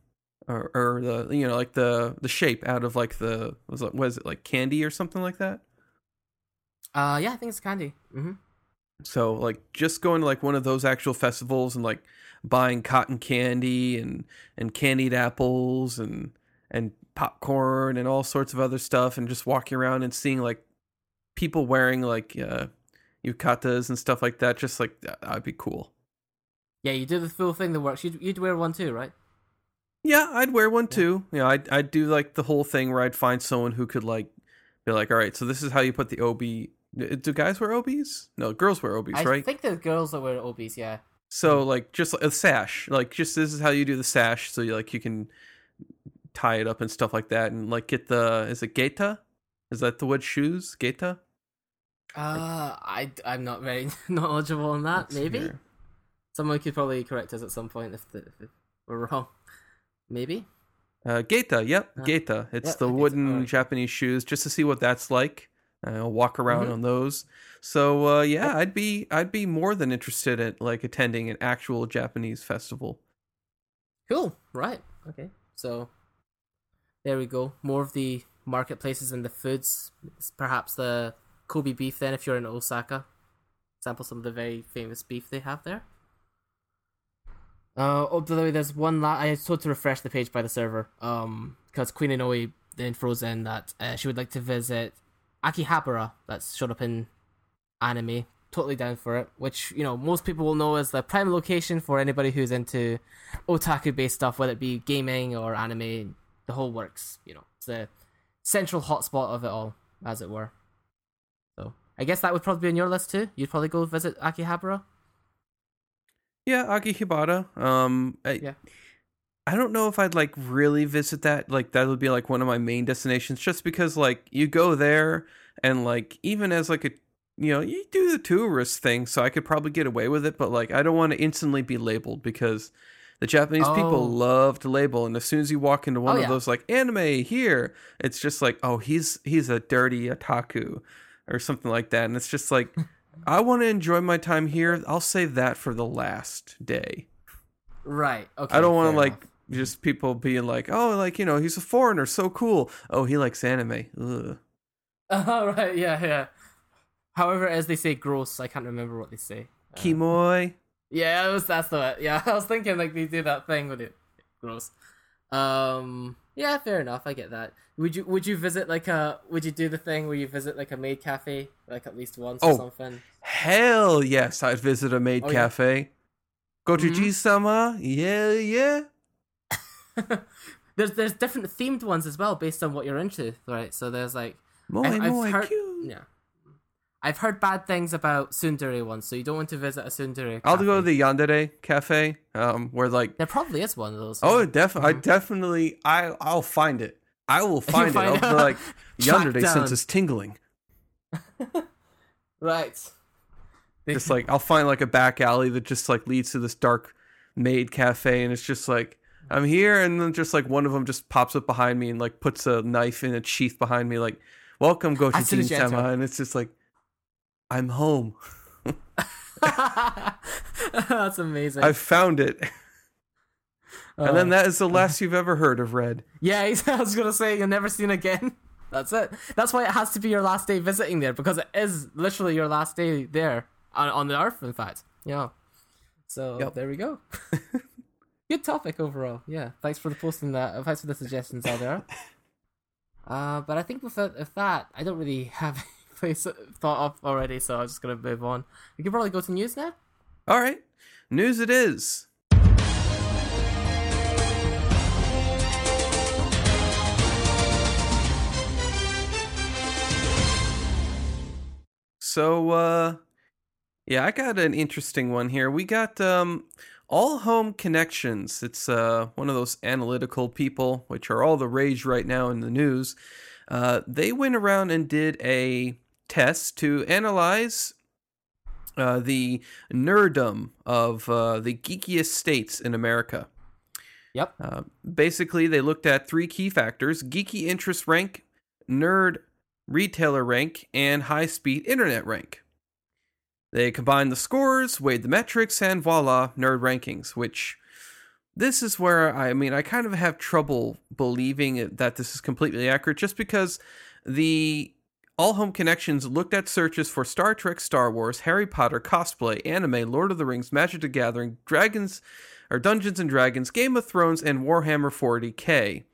or, or the you know like the the shape out of like the was it was it like candy or something like that Uh, yeah, I think it's candy. Mm-hmm. So like just going to like one of those actual festivals and like buying cotton candy and and candied apples and and popcorn and all sorts of other stuff and just walking around and seeing like people wearing like uh yukatas and stuff like that just like that, that'd be cool. Yeah, you do the full thing that works. You'd you'd wear one too, right? Yeah, I'd wear one too. You know, I'd I'd do like the whole thing where I'd find someone who could like be like, "All right, so this is how you put the obi do guys wear obies? No, girls wear obies, I right? I think the girls that wear obies, yeah. So like just a sash, like just this is how you do the sash, so you like you can tie it up and stuff like that, and like get the is it geta? Is that the wood shoes? Geta? Uh, I I'm not very knowledgeable on that. Let's Maybe hear. someone could probably correct us at some point if, the, if we're wrong. Maybe. Uh, Geta, yep, Uh, Geta. It's yep, the wooden alright. Japanese shoes, just to see what that's like. I'll walk around Mhm. on those. So uh, yeah, I'd be I'd be more than interested at like attending an actual Japanese festival. Cool. Right. Okay. So there we go. More of the marketplaces and the foods. Perhaps the Kobe beef. Then, if you're in Osaka, sample some of the very famous beef they have there. Uh, oh, by the way, there's one. La- I told to refresh the page by the server. Um, because Queen Inoue then in that uh, she would like to visit Akihabara. That's showed up in anime. Totally down for it. Which you know most people will know as the prime location for anybody who's into otaku based stuff, whether it be gaming or anime, the whole works. You know, it's the central hotspot of it all, as it were. So I guess that would probably be on your list too. You'd probably go visit Akihabara. Yeah, Akihabara. Um, I, Yeah. I don't know if I'd like really visit that. Like that would be like one of my main destinations, just because like you go there and like even as like a you know you do the tourist thing, so I could probably get away with it. But like I don't want to instantly be labeled because the Japanese Oh. people love to label, and as soon as you walk into one Oh, of yeah. those like anime here, it's just like oh he's he's a dirty otaku or something like that, and it's just like. I want to enjoy my time here. I'll save that for the last day. Right. Okay. I don't want to like enough. just people being like, oh, like you know, he's a foreigner, so cool. Oh, he likes anime. Ugh. Oh right. Yeah. Yeah. However, as they say, gross. I can't remember what they say. Uh, Kimoy. Yeah, was, that's the way. yeah. I was thinking like they do that thing with it. Gross. Um. Yeah, fair enough. I get that. Would you Would you visit like a Would you do the thing where you visit like a maid cafe like at least once Oh. or something? Hell yes, I'd visit a maid Oh, yeah. cafe. Go to Mhm. G-sama. Yeah, yeah. there's there's different themed ones as well based on what you're into, right? So there's like Moi, I- I've moi, heard- cute. yeah. I've heard bad things about Tsundere ones, so you don't want to visit a Tsundere. I'll go to the Yandere Cafe, um, where like There probably is one of those. oh, definitely, I definitely, I I'll find it. I will find it. find I'll be like Yandere down. sense is tingling. right. Just like I'll find like a back alley that just like leads to this dark maid cafe, and it's just like I'm here, and then just like one of them just pops up behind me and like puts a knife in a sheath behind me, like "Welcome, As soon as. Sama," and it's just like I'm home. That's amazing. I've found it, and then Oh. that is the last you've ever heard of Red. Yeah, I was gonna say you're never seen again. That's it. That's why it has to be your last day visiting there because it is literally your last day there on, on the earth. In fact, yeah. So Yep. there we go. Good topic overall. Yeah, thanks for the posting that. uh, Thanks for the suggestions out there. Uh, but I think with that, with that, I don't really have thought of already, so I'm just gonna move on. We can probably go to news now. All right, news it is. So, uh, yeah, I got an interesting one here. We got um, All Home Connections. It's uh, one of those analytical people, which are all the rage right now in the news. Uh, they went around and did a test to analyze uh, the nerddom of uh, the geekiest states in America. Yep. Uh, basically, they looked at three key factors geeky interest rank, nerd retailer rank, and high speed internet rank. They combined the scores, weighed the metrics, and voila, nerd rankings, which this is where I mean, I kind of have trouble believing that this is completely accurate just because the All Home Connections looked at searches for Star Trek, Star Wars, Harry Potter, cosplay, anime, Lord of the Rings, Magic the Gathering, Dragons or Dungeons and Dragons, Game of Thrones, and Warhammer 40k.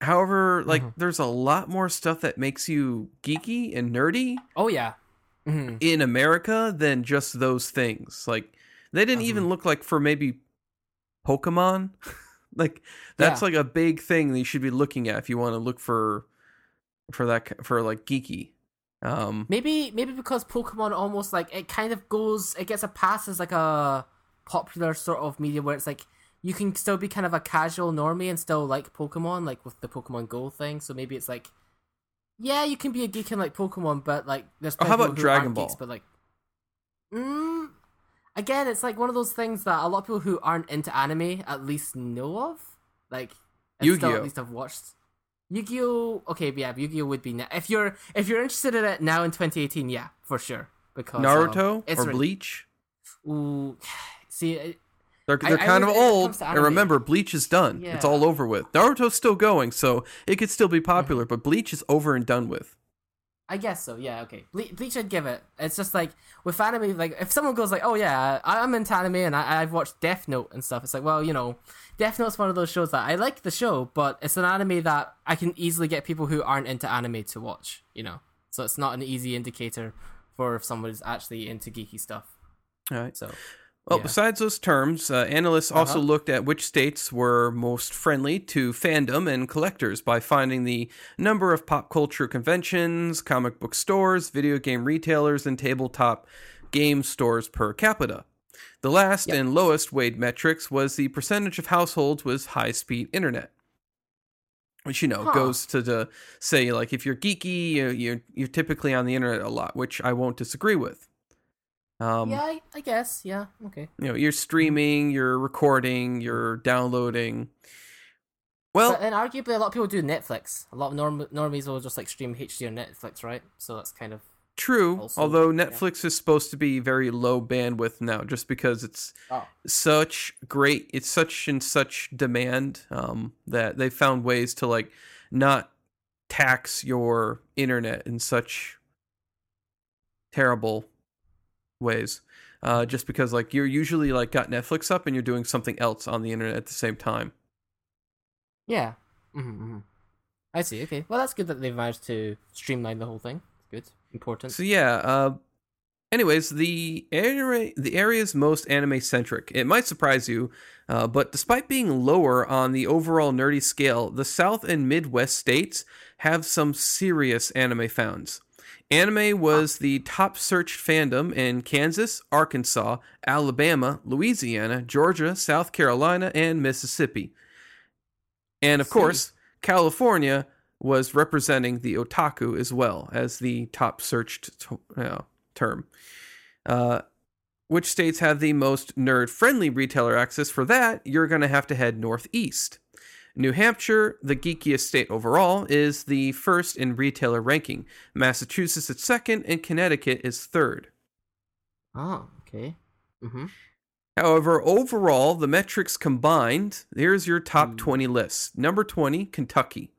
However, like Mhm. there's a lot more stuff that makes you geeky and nerdy Oh yeah. hmm in America than just those things. Like they didn't Uh-huh. even look like for maybe Pokemon. like that's Yeah. like a big thing that you should be looking at if you want to look for for that for like geeky. Um Maybe maybe because Pokemon almost like it kind of goes it gets a pass as like a popular sort of media where it's like you can still be kind of a casual normie and still like Pokemon, like with the Pokemon Go thing. So maybe it's like yeah, you can be a geek and like Pokemon, but like there's how about people who aren't Dragon Ball? geeks, but like mm, again, it's like one of those things that a lot of people who aren't into anime at least know of. Like Yu-Gi-Oh. at least have watched. Yu-Gi-Oh. Okay, yeah, Yu-Gi-Oh would be na- if you're if you're interested in it now in 2018, yeah, for sure. Because Naruto um, it's or re- Bleach. Ooh, see, They're, they're I kind would- of old. And remember, Bleach is done. It's all over with. Naruto's still going, so it could still be popular, Mm-hmm. but Bleach is over and done with. I guess so. Yeah, okay. Ble- Bleach, I'd give it. It's just like with anime, like if someone goes like, "Oh yeah, I- I'm into anime and I- I've watched Death Note and stuff," it's like, well, you know, Death Note's one of those shows that I like the show, but it's an anime that I can easily get people who aren't into anime to watch. You know, so it's not an easy indicator for if someone's actually into geeky stuff. All right. So, Well, yeah. besides those terms, uh, analysts also Uh-huh. looked at which states were most friendly to fandom and collectors by finding the number of pop culture conventions, comic book stores, video game retailers, and tabletop game stores per capita. The last Yep. and lowest weighed metrics was the percentage of households with high speed internet. Which you know Huh. goes to the say like if you're geeky, you- you're you're typically on the internet a lot, which I won't disagree with. Um, yeah, I, I guess. Yeah, okay. you know you're streaming you're recording you're downloading well but then arguably, a lot of people do Netflix. A lot of norm- normies will just like stream HD on Netflix, right? So that's kind of true also- although yeah. netflix is supposed to be very low bandwidth now just because it's oh. such great it's such and such demand um, that they found ways to like not tax your internet in such terrible ways uh, just because like you're usually like got netflix up and you're doing something else on the internet at the same time Yeah. Mm-hmm, I see. Okay. Well, that's good that they've managed to streamline the whole thing. Good. Important. So yeah. Uh, anyways, the area the area's most anime centric. It might surprise you, uh, but despite being lower on the overall nerdy scale, the South and Midwest states have some serious anime fans. Anime was the top searched fandom in Kansas, Arkansas, Alabama, Louisiana, Georgia, South Carolina, and Mississippi. And of course, California was representing the otaku as well as the top searched to- uh, term. Uh, which states have the most nerd friendly retailer access? For that, you're going to have to head northeast. New Hampshire, the geekiest state overall, is the first in retailer ranking. Massachusetts is second, and Connecticut is third. Oh, okay. Mm-hmm. However, overall, the metrics combined, here's your top Hmm. 20 list. Number 20, Kentucky.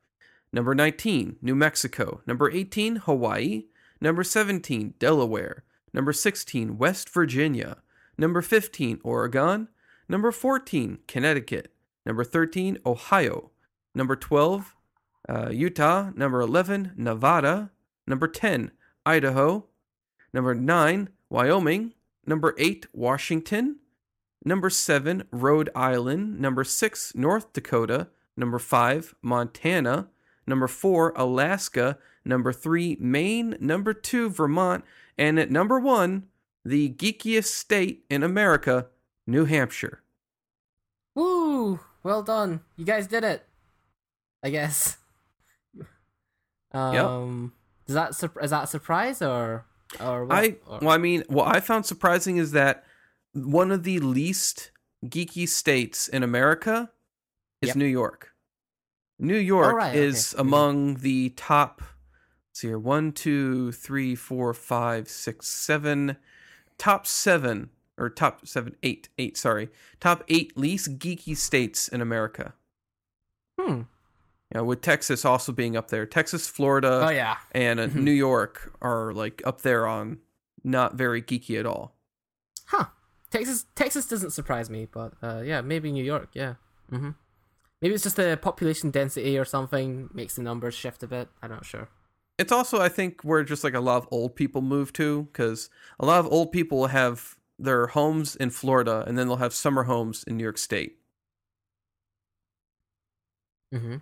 Number 19, New Mexico. Number 18, Hawaii. Number 17, Delaware. Number 16, West Virginia. Number 15, Oregon. Number 14, Connecticut. Number 13, Ohio. Number 12, uh, Utah. Number 11, Nevada. Number 10, Idaho. Number 9, Wyoming. Number 8, Washington. Number 7, Rhode Island. Number 6, North Dakota. Number 5, Montana. Number 4, Alaska. Number 3, Maine. Number 2, Vermont. And at number 1, the geekiest state in America, New Hampshire. Woo! Well done. You guys did it. I guess. Um, does that sur- is that a surprise or or what? I Or- well, I mean, what I found surprising is that one of the least geeky states in America is Yep. New York. New York right, is okay. Mhm. among the top. Let's see here, one, two, three, four, five, six, seven, top seven or top seven, eight, eight. Sorry, top eight least geeky states in America. hmm. Yeah, with Texas also being up there. Texas, Florida, Oh yeah. and uh, Mhm. New York are like up there on not very geeky at all. Huh. Texas Texas doesn't surprise me, but uh, yeah, maybe New York. Yeah. Mm-hmm. Maybe it's just the population density or something makes the numbers shift a bit. I'm not sure. It's also, I think, where just like a lot of old people move to, because a lot of old people have their homes in Florida, and then they'll have summer homes in New York State. Mm-hmm.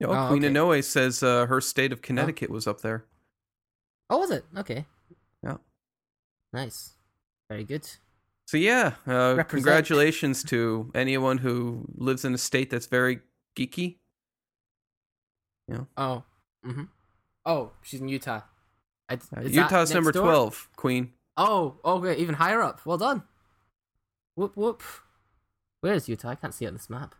You know, Oh, Queen okay. Inoue says uh, her state of Connecticut was up there. Oh, was it? Okay. Yeah. Nice. Very good. So yeah, uh, congratulations to anyone who lives in a state that's very geeky. Oh. Mm-hmm. Oh, she's in Utah. I, Uh, Utah's number door? twelve, Queen. Oh, okay, even higher up. Well done. Whoop whoop. Where is Utah? I can't see it on this map.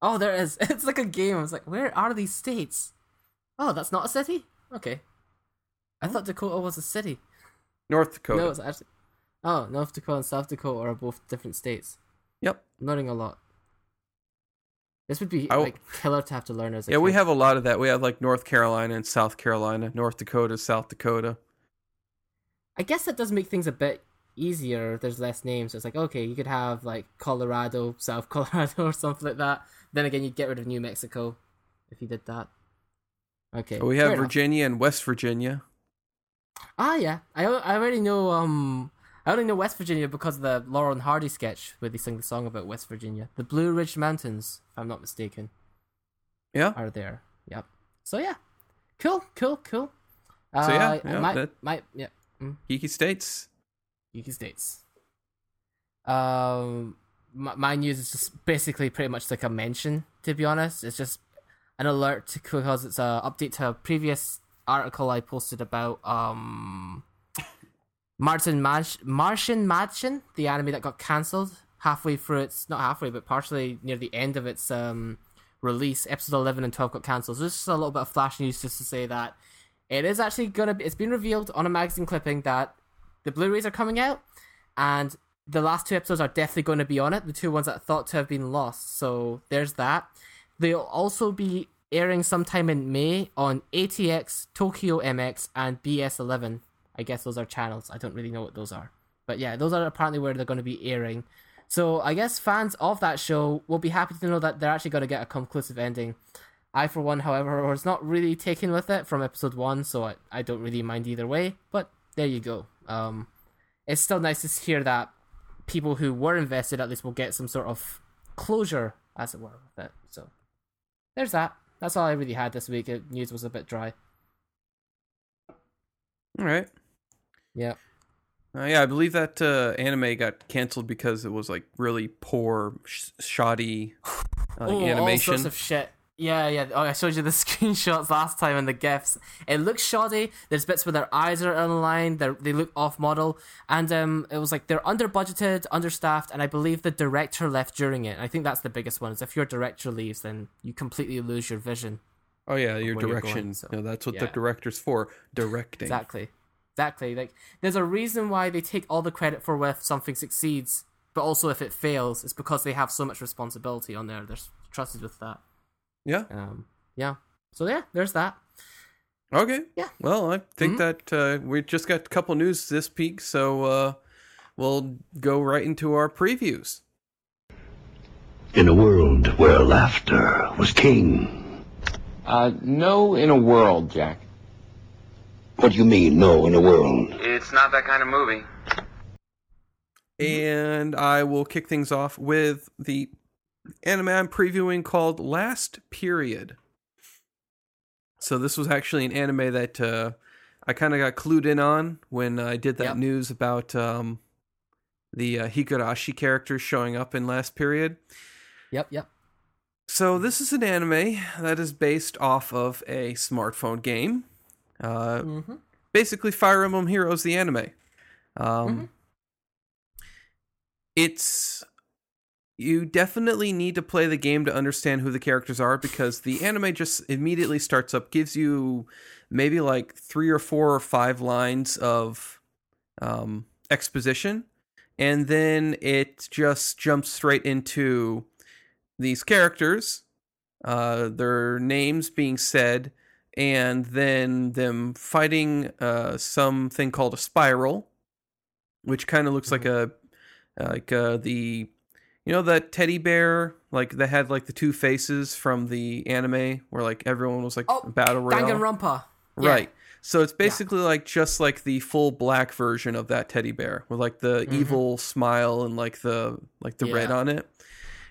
Oh, there it is. It's like a game. I was like, where are these states? Oh, that's not a city? Okay. I thought Dakota was a city. North Dakota. No, it's actually. Oh, North Dakota and South Dakota are both different states. Yep. I'm learning a lot. This would be I like killer to have to learn as a Yeah, we have a lot of that. We have like North Carolina and South Carolina, North Dakota, South Dakota. I guess that does make things a bit easier. There's less names. So it's like, okay, you could have like Colorado, South Colorado, or something like that. Then again, you'd get rid of New Mexico if you did that. Okay. we have fair enough. Virginia and West Virginia. Ah, yeah. I, I already know. Um, I only know West Virginia because of the Laurel Hardy sketch where they sing the song about West Virginia. The Blue Ridge Mountains, if I'm not mistaken, Yeah. are there. Yep. So yeah, cool, cool, cool. So, Uh, yeah, yeah, might, that- might, yeah. Geeky states. Geeky States. Um, my, my news is just basically pretty much like a mention. To be honest, it's just an alert because it's a update to a previous article I posted about um Martin Manch- Märchen Mädchen, the anime that got cancelled halfway through its not halfway, but partially near the end of its um release. Episode eleven and twelve got cancelled. So this is a little bit of flash news just to say that it is actually gonna be. It's been revealed on a magazine clipping that the Blu-rays are coming out, and the last two episodes are definitely going to be on it. The two ones that thought to have been lost. So there's that. They'll also be airing sometime in May on AT-X, Tokyo MX, and BS11. I guess those are channels. I don't really know what those are, but yeah, those are apparently where they're going to be airing. So I guess fans of that show will be happy to know that they're actually going to get a conclusive ending. I, for one, however, was not really taken with it from episode one, so I, I don't really mind either way. But there you go. Um, it's still nice to hear that people who were invested at least will get some sort of closure, as it were, with it. So there's that. That's all I really had this week. It, news was a bit dry. All right. Yeah. Uh, yeah, I believe that uh, anime got canceled because it was like really poor, sh- shoddy uh, oh, animation. all sorts of shit. Yeah, yeah. Oh, I showed you the screenshots last time and the gifs. It looks shoddy. There's bits where their eyes are unaligned. They they look off model, and um, it was like they're under budgeted, understaffed, and I believe the director left during it. I think that's the biggest one. Is if your director leaves, then you completely lose your vision. oh yeah, your direction. going, so, know, that's what the director's for, directing. Exactly. Exactly. Like there's a reason why they take all the credit for if something succeeds, but also if it fails, it's because they have so much responsibility on there. They're trusted with that. Yeah. Um yeah. So yeah, there's that. Okay. Yeah. Well, I think Mhm. that uh, we just got a couple news this peak, so uh, we'll go right into our previews. In a world where laughter was king. Uh, no in a world, Jack. What do you mean, no, in a world? It's not that kind of movie. And I will kick things off with the anime I'm previewing called Last Period. So this was actually an anime that uh, I kind of got clued in on when I did that Yep. news about um, the uh, Higurashi characters showing up in Last Period. Yep, yep. So this is an anime that is based off of a smartphone game. Uh, Mm-hmm. basically Fire Emblem Heroes the anime. Um Mhm. it's you definitely need to play the game to understand who the characters are because the anime just immediately starts up gives you maybe like 3 or 4 or 5 lines of um exposition and then it just jumps straight into these characters uh their names being said and then them fighting uh, something called a spiral, which kind of looks like a like uh, the you know that teddy bear like that had like the two faces from the anime where like everyone was like Oh, battle royale, Danganronpa. Yeah. right? So it's basically like just like the full black version of that teddy bear with like the evil smile and like the like the red Mm-hmm. On it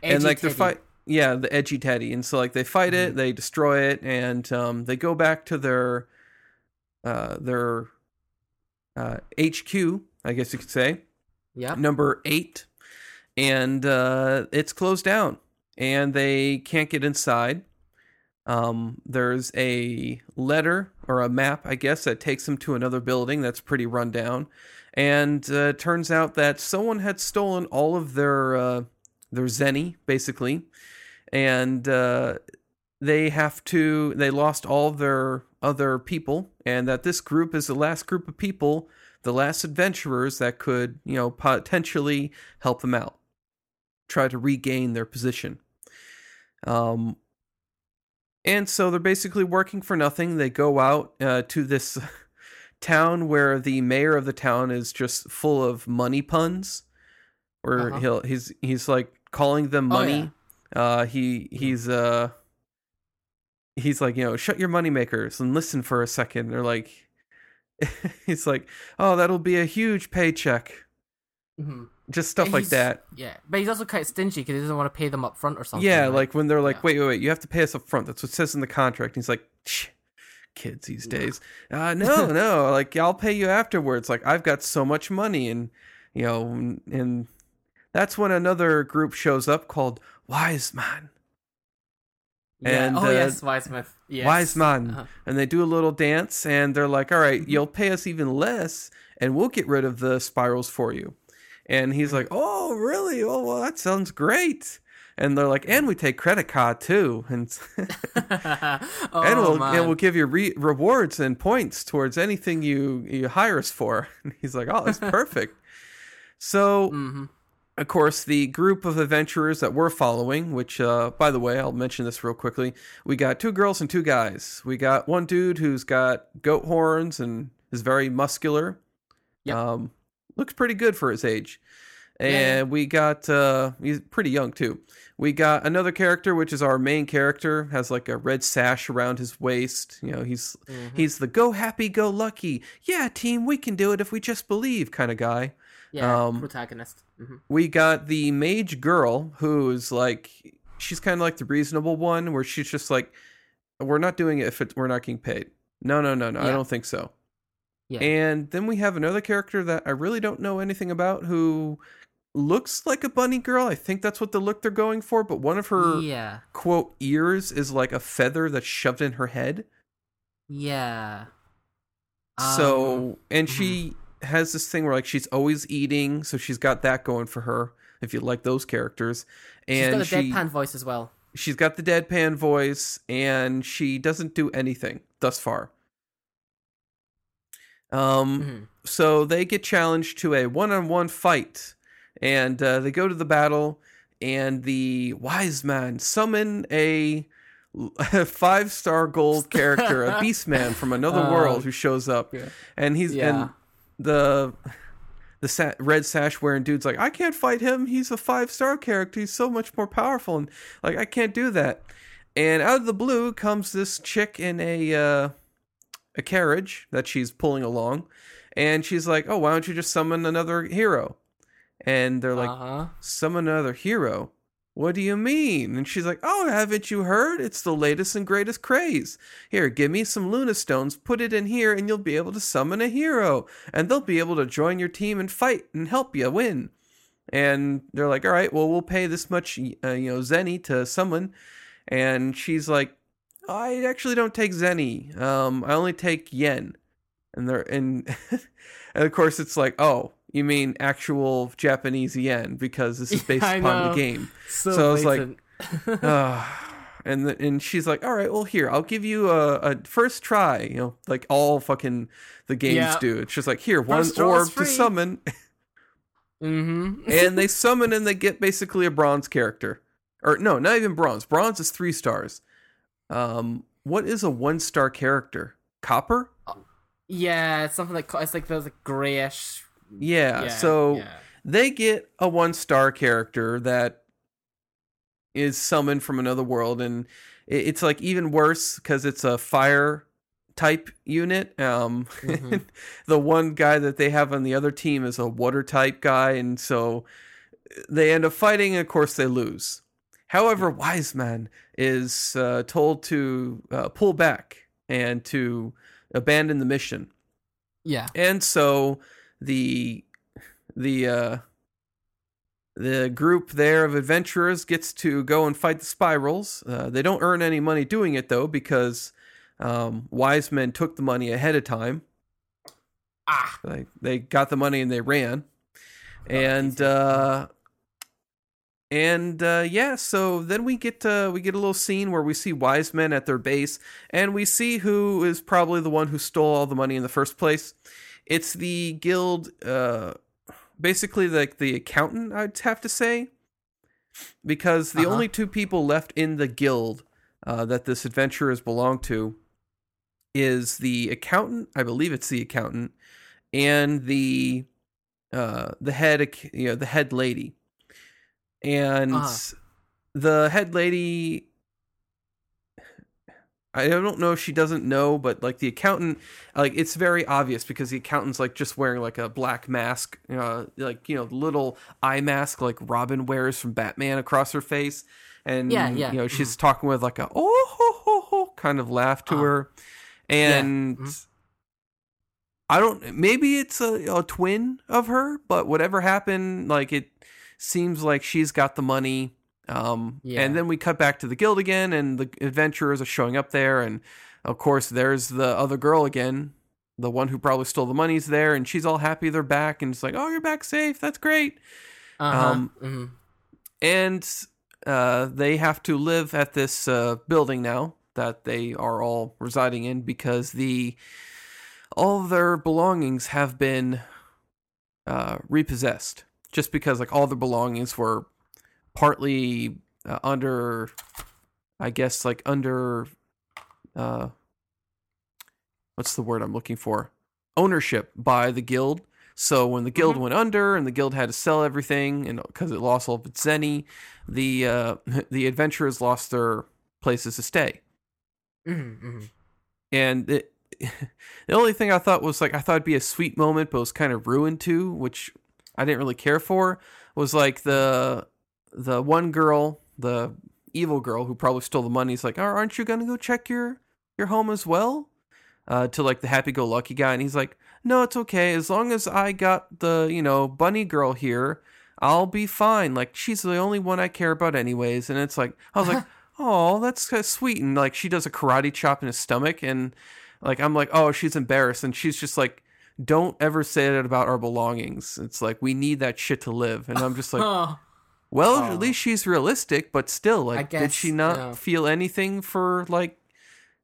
Edgy and like the fight yeah the edgy teddy and so like they fight Mm-hmm. it they destroy it and um, they go back to their uh, their uh, hq i guess you could say Yep. number eight and uh, it's closed down and they can't get inside. Um, there's a letter or a map i guess that takes them to another building that's pretty run down and uh, it turns out that someone had stolen all of their uh, their zeni basically and uh, they have to they lost all their other people and that this group is the last group of people the last adventurers that could you know potentially help them out try to regain their position. Um and so they're basically working for nothing. They go out uh, to this town where the mayor of the town is just full of money puns where Uh-huh. he'll he's he's like calling them Oh, money. uh he he's uh he's like you know shut your money makers and listen for a second. They're like he's like oh that'll be a huge paycheck. Mhm. Just stuff And like that Yeah, but he's also quite stingy because he doesn't want to pay them up front or something. yeah right? like when they're like Yeah. wait wait wait you have to pay us up front that's what it says in the contract he's like Shh, kids these days uh no no like i'll pay you afterwards like i've got so much money and you know and, and that's when another group shows up called wise man Yeah. and, oh uh, yes, Wisemith. Yes. wise man Uh-huh. and they do a little dance and they're like all right, you'll pay us even less and we'll get rid of the spirals for you and he's like oh really oh well that sounds great and they're like and we take credit card too and oh, and we'll man. and we'll give you re- rewards and points towards anything you you hire us for and he's like oh that's perfect so Mhm. of course, the group of adventurers that we're following, which, uh, by the way, I'll mention this real quickly. We got two girls and two guys. We got one dude who's got goat horns and is very muscular. Yep. Um, looks pretty good for his age. And Yeah, yeah. we got, uh, he's pretty young too. We got another character, which is our main character, has like a red sash around his waist. You know, he's Mm-hmm. he's the go happy, go lucky. Yeah, team, we can do it if we just believe kind of guy yeah, um, protagonist. hmm we got the mage girl who's like she's kind of like the reasonable one where she's just like we're not doing it if it, we're not getting paid no no no no i don't think so Yeah. And then we have another character that I really don't know anything about who looks like a bunny girl. I think that's what the look they're going for, but one of her yeah. quote ears is like a feather that's shoved in her head. Yeah. Um, so, and she has this thing where like she's always eating, so she's got that going for her. If you like those characters, she's and got a she deadpan voice as well. she's got the deadpan voice, and she doesn't do anything thus far. Um, Mhm. so they get challenged to a one-on-one fight, and uh, they go to the battle, and the wise man summon a five-star gold character, a beast man from another Uh, world who shows up, yeah. and he's Yeah. and the the sa- red sash wearing dude's like, I can't fight him. He's a five star character. He's so much more powerful, and like I can't do that. And out of the blue comes this chick in a uh, a carriage that she's pulling along, and she's like, "Oh, why don't you just summon another hero?" And they're like, uh-huh. "Summon another hero." What do you mean? And she's like, Oh, haven't you heard? It's the latest and greatest craze. Here, give me some Luna Stones, put it in here, and you'll be able to summon a hero. And they'll be able to join your team and fight and help you win. And they're like, All right, well, we'll pay this much, uh, you know, Zenny to summon. And she's like, I actually don't take Zenny. Um, I only take Yen. And they're and and of course it's like, oh, you mean actual Japanese yen because this is based I upon the game. So, So I was like. Uh, and the, and she's like, all right, well here, I'll give you a, a first try. You know, like all fucking the games Yeah. do. It's just like here, one First draw is orb to summon, mm-hmm. and they summon and they get basically a bronze character, or no, not even bronze. Bronze is three stars. Um, what is a one star character? Copper. yeah, it's something like it's like those a grayish. Yeah. Yeah, so yeah. they get a one star character that is summoned from another world and it's like even worse because it's a fire type unit um Mhm. the one guy that they have on the other team is a water type guy and so they end up fighting and of course they lose however wiseman is uh, told to uh, pull back and to abandon the mission yeah. and so the the uh the group there of adventurers gets to go and fight the spirals. Uh, they don't earn any money doing it though because um, Wiseman took the money ahead of time. Ah. Like they got the money and they ran, and uh, and uh, yeah. So then we get uh, we get a little scene where we see Wiseman at their base, and we see who is probably the one who stole all the money in the first place. It's the guild, uh, basically like the accountant. I'd have to say, because the Uh-huh. only two people left in the guild uh, that this adventurers belong to is the accountant. I believe it's the accountant and the uh, the head, you know, the head lady, and Uh-huh. the head lady. I don't know if she doesn't know, but like the accountant, like it's very obvious because the accountant's like just wearing like a black mask, uh, like you know, little eye mask like Robin wears from Batman across her face, and Yeah, yeah, you know she's talking with like a oh ho ho ho kind of laugh to Uh, her, and mhm. I don't. Maybe it's a, a twin of her, but whatever happened, like it seems like she's got the money. Um, Yeah. and then we cut back to the guild again, and the adventurers are showing up there, and of course, there's the other girl again, the one who probably stole the money's there, and she's all happy they're back, and it's like, oh, you're back safe. That's great. Uh-huh. Um, mhm. And uh, they have to live at this uh, building now that they are all residing in because the all their belongings have been uh, repossessed. Just because like all their belongings were partly uh, under, I guess like under, uh, what's the word I'm looking for? Ownership by the guild. So when the guild Mhm. went under and the guild had to sell everything, and because it lost all of its zenny, the uh, the adventurers lost their places to stay. Mhm, mhm. And it, the only thing I thought was like I thought it'd be a sweet moment, but was kind of ruined too, which I didn't really care for. Was like the the one girl, the evil girl who probably stole the money. Is like, oh, aren't you gonna go check your your home as well? uh, to like the happy-go-lucky guy, and he's like, "No, it's okay. As long as I got the you know bunny girl here, I'll be fine. Like she's the only one I care about, anyways." And it's like I was like, "Oh, that's kind of sweet." And like she does a karate chop in his stomach, and like I'm like, "Oh, she's embarrassed," and she's just like. Don't ever say that about our belongings. It's like we need that shit to live, and I'm just like, well, Oh. at least she's realistic, but still, like, did she not yeah. feel anything for like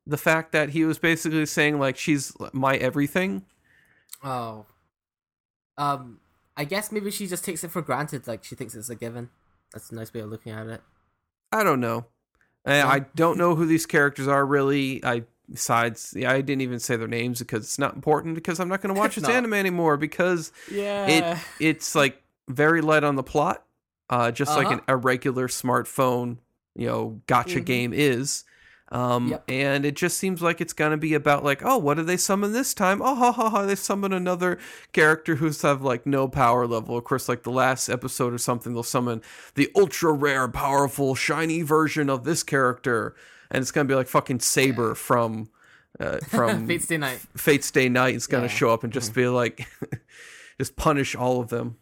the fact that he was basically saying like she's my everything? oh. Um, I guess maybe she just takes it for granted, like she thinks it's a given. That's a nice way of looking at it. I don't know. I, I don't know who these characters are really. I besides, yeah, I didn't even say their names because it's not important because I'm not going to watch this anime anymore because Yeah. it it's like very light on the plot, uh, just like Uh-huh. an, a regular smartphone, you know, gacha Mhm. game is. Um, Yep. and it just seems like it's gonna be about like, oh, what did they summon this time? Oh, ha ha ha! They summon another character who's have like no power level. Of course, like the last episode or something, they'll summon the ultra rare, powerful, shiny version of this character, and it's gonna be like fucking Saber from. Uh, from Fate Stay Night. Fate Stay Night is gonna Yeah. Mm-hmm. show up and just be like, just punish all of them.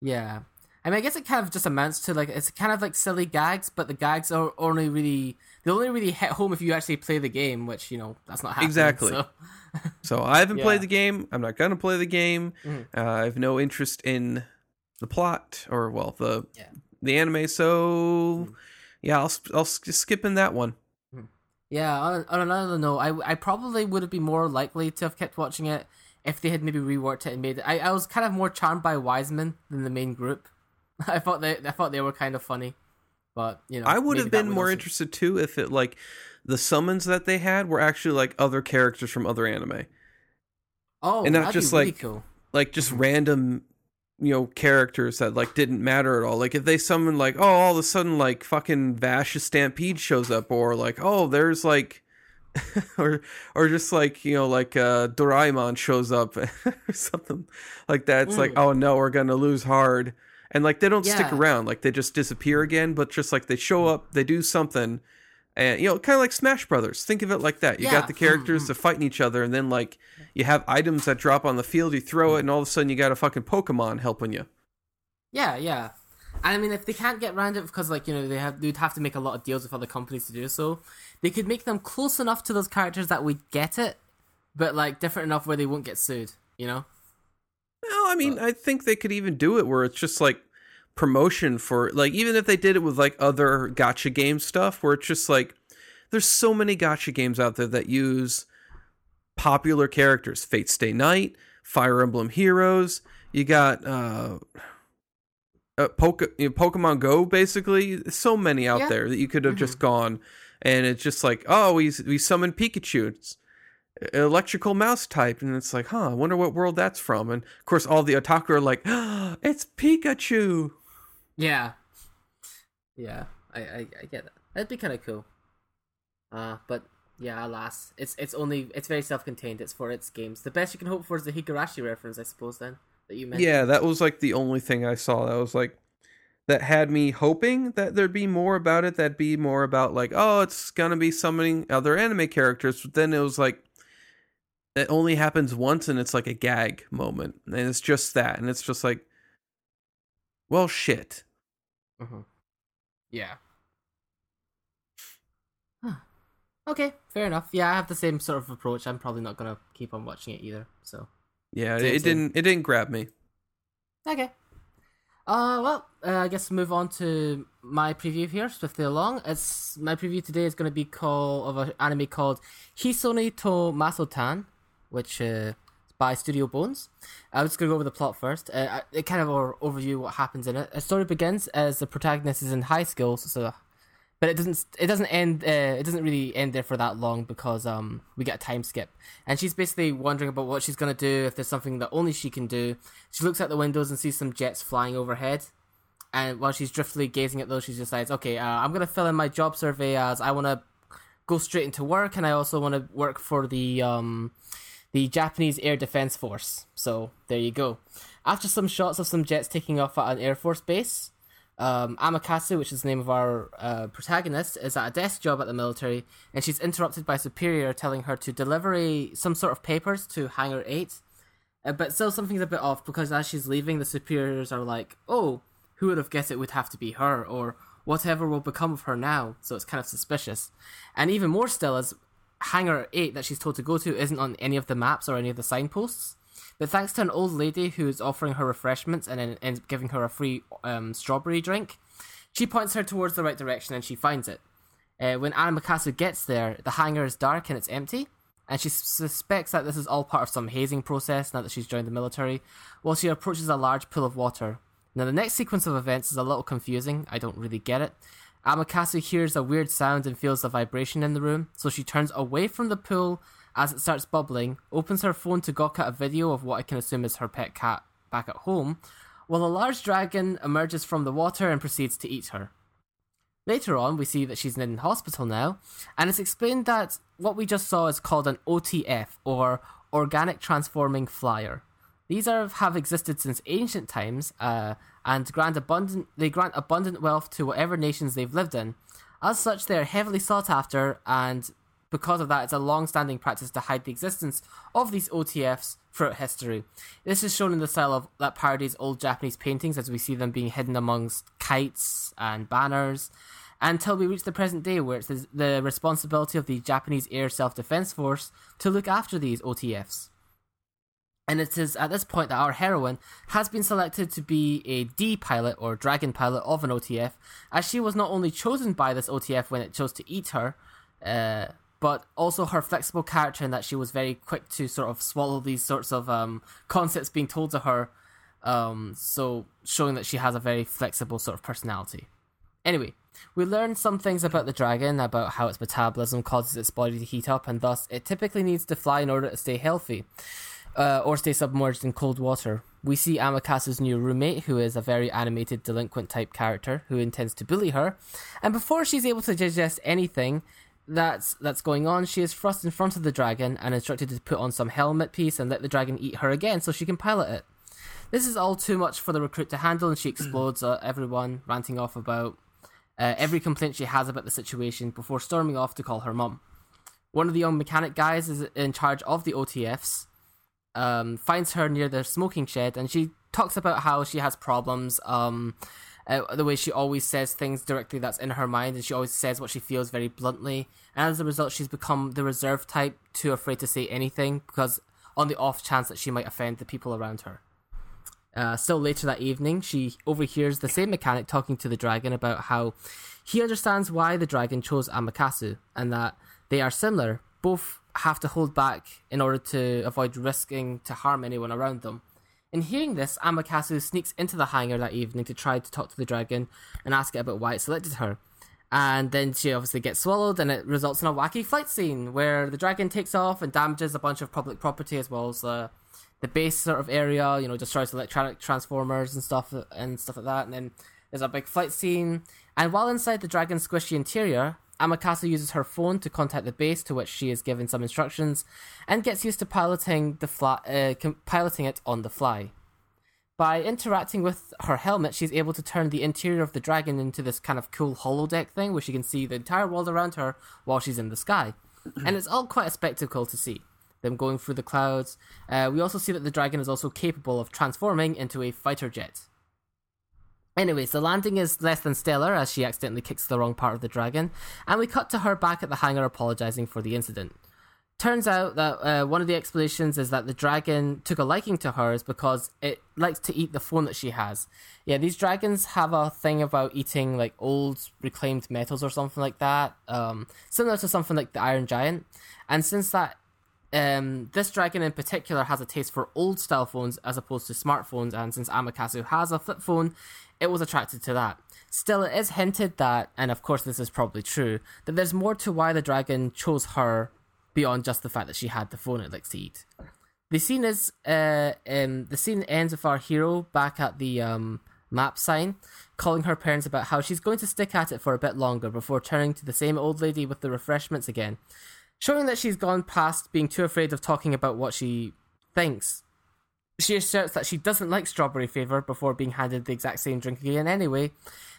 Yeah. I mean, I guess it kind of just amounts to like it's kind of like silly gags, but the gags are only really they only really hit home if you actually play the game, which you know that's not happening. Exactly. So. So I haven't Yeah. played the game. I'm not gonna play the game. Mhm. Uh, I have no interest in the plot or well the Yeah. the anime. So yeah, I'll I'll just skip in that one. Yeah. On, on another note, I I probably would have been more likely to have kept watching it if they had maybe reworked it and made it. I, I was kind of more charmed by Wiseman than the main group. I thought they I thought they were kind of funny, but you know I would have been more also- interested too if it like the summons that they had were actually like other characters from other anime, Oh, and not just, be really like, cool. like just mm-hmm. random. You know, characters that like didn't matter at all. Like if they summon like, oh, all of a sudden like fucking Vash the Stampede shows up, or like, oh, there's like or or just like you know like uh Doraemon shows up or something like that. It's like Mm. oh no, we're gonna lose hard, and like they don't stick around. Like they just disappear again. But just like they show up, they do something, and you know kind of like Smash Brothers. Think of it like that. You Yeah. got the characters mm-hmm. to fighting each other, and then like you have items that drop on the field. You throw it, and all of a sudden you got a fucking Pokemon helping you. Yeah, yeah. And I mean, if they can't get around it because, like, you know, they have they'd have to make a lot of deals with other companies to do so, they could make them close enough to those characters that we get it, but like different enough where they won't get sued. You know? No, I mean, I think they could even do it where it's just like promotion for like even if they did it with like other gacha game stuff where it's just like there's so many gacha games out there that use popular characters. Fate Stay Night, Fire Emblem Heroes, you got uh uh, Poke- you know, Pokemon Go, basically, so many out Yeah. there that you could have just gone, and it's just like, oh, we we summoned Pikachu. It's electrical mouse type, and it's like, huh, I wonder what world that's from. And of course, all the otaku are like, oh, it's Pikachu. Yeah. Yeah, I I, I get that. That'd be kind of cool. Uh, but yeah, alas, it's it's only it's very self-contained. It's for its games. The best you can hope for is the Higurashi reference, I suppose. Then that you mentioned. Yeah, that was like the only thing I saw that was like that had me hoping that there'd be more about it. That'd be more about like, oh, it's gonna be summoning other anime characters. But then it was like it only happens once, and it's like a gag moment, and it's just that, and it's just like, well, shit. Mhm. Yeah. Huh. Okay, fair enough. Yeah, I have the same sort of approach. I'm probably not gonna keep on watching it either. So Yeah, Same, it, same. didn't. It didn't grab me. okay. Uh, well, uh, I guess move on to my preview here swiftly along. It's my preview today is going to be called of an anime called Hisone to Masotan, which uh, by Studio Bones. I'm just going to go over the plot first. Uh, it kind of or overview what happens in it. The story begins as the protagonist is in high school, so but it doesn't it doesn't end uh, it doesn't really end there for that long because um we get a time skip and she's basically wondering about what she's gonna do if there's something that only she can do she looks out the windows and sees some jets flying overhead and while she's driftily gazing at those she decides okay uh, i'm gonna fill in my job survey as i want to go straight into work and i also want to work for the um the Japanese Air Defense Force. So there you go. After some shots of some jets taking off at an Air Force base, Um, Amakasu, which is the name of our uh, protagonist, is at a desk job at the military, and she's interrupted by superior telling her to deliver a, some sort of papers to Hangar Eight. Uh, but still, something's a bit off because as she's leaving, the superiors are like, "Oh, who would have guessed it would have to be her?" or "Whatever will become of her now?" So it's kind of suspicious. And even more still, as Hangar Eight that she's told to go to isn't on any of the maps or any of the signposts. But thanks to an old lady who is offering her refreshments and then ends up giving her a free um, strawberry drink, she points her towards the right direction and she finds it. Uh, when Anamakasu gets there, the hangar is dark and it's empty, and she suspects that this is all part of some hazing process now that she's joined the military, while she approaches a large pool of water. Now, the next sequence of events is a little confusing, I don't really get it. Amakasu hears a weird sound and feels a vibration in the room, so she turns away from the pool as it starts bubbling, opens her phone to gawk at a video of what I can assume is her pet cat back at home, while a large dragon emerges from the water and proceeds to eat her. Later on, we see that she's in hospital now, and it's explained that what we just saw is called an OTF, or Organic Transforming Flyer. These are, have existed since ancient times, uh, and grant abundant, they grant abundant wealth to whatever nations they've lived in. As such, they are heavily sought after, and because of that, it's a long standing practice to hide the existence of these OTFs throughout history. This is shown in the style of that parodies old Japanese paintings as we see them being hidden amongst kites and banners, until we reach the present day where it's the responsibility of the Japanese Air Self Defense Force to look after these OTFs. And it is at this point that our heroine has been selected to be a D pilot or dragon pilot of an OTF, as she was not only chosen by this OTF when it chose to eat her, uh, but also her flexible character in that she was very quick to sort of swallow these sorts of um, concepts being told to her. Um, so showing that she has a very flexible sort of personality. Anyway, we learned some things about the dragon, about how its metabolism causes its body to heat up, and thus it typically needs to fly in order to stay healthy. Uh, or stay submerged in cold water. We see Amakasu's new roommate, who is a very animated delinquent type character who intends to bully her. And before she's able to digest anything, that's that's going on, she is thrust in front of the dragon and instructed to put on some helmet piece and let the dragon eat her again so she can pilot it. This is all too much for the recruit to handle, and she explodes at everyone, ranting off about uh, every complaint she has about the situation before storming off to call her mum. One of the young mechanic guys is in charge of the OTFs, um, finds her near the smoking shed, and she talks about how she has problems. Um, uh, the way she always says things directly that's in her mind, and she always says what she feels very bluntly. And as a result, she's become the reserved type, too afraid to say anything because on the off chance that she might offend the people around her. Uh, still later that evening, she overhears the same mechanic talking to the dragon about how he understands why the dragon chose Amakasu and that they are similar. Both have to hold back in order to avoid risking to harm anyone around them. In hearing this, Amakasu sneaks into the hangar that evening to try to talk to the dragon and ask it about why it selected her. And then she obviously gets swallowed, and it results in a wacky flight scene where the dragon takes off and damages a bunch of public property as well as uh, the base sort of area. You know, destroys electronic transformers and stuff and stuff like that. And then there's a big flight scene. And while inside the dragon's squishy interior, Amakasu uses her phone to contact the base, to which she is given some instructions, and gets used to piloting the fly, uh, piloting it on the fly. By interacting with her helmet, she's able to turn the interior of the dragon into this kind of cool holodeck thing, where she can see the entire world around her while she's in the sky, and it's all quite a spectacle to see. Them going through the clouds. Uh, we also see that the dragon is also capable of transforming into a fighter jet. Anyways, the landing is less than stellar as she accidentally kicks the wrong part of the dragon, and we cut to her back at the hangar apologizing for the incident. Turns out that uh, one of the explanations is that the dragon took a liking to hers because it likes to eat the phone that she has. Yeah, these dragons have a thing about eating like old reclaimed metals or something like that, um, similar to something like the Iron Giant. And since that um, this dragon in particular has a taste for old style phones as opposed to smartphones, and since Amakasu has a flip phone, it was attracted to that. Still, it is hinted that, and of course this is probably true, that there's more to why the dragon chose her beyond just the fact that she had the phone to eat. The scene is, uh, um, the scene ends with our hero back at the um, map sign, calling her parents about how she's going to stick at it for a bit longer before turning to the same old lady with the refreshments again showing that she's gone past being too afraid of talking about what she thinks. She asserts that she doesn't like strawberry flavor before being handed the exact same drink again anyway,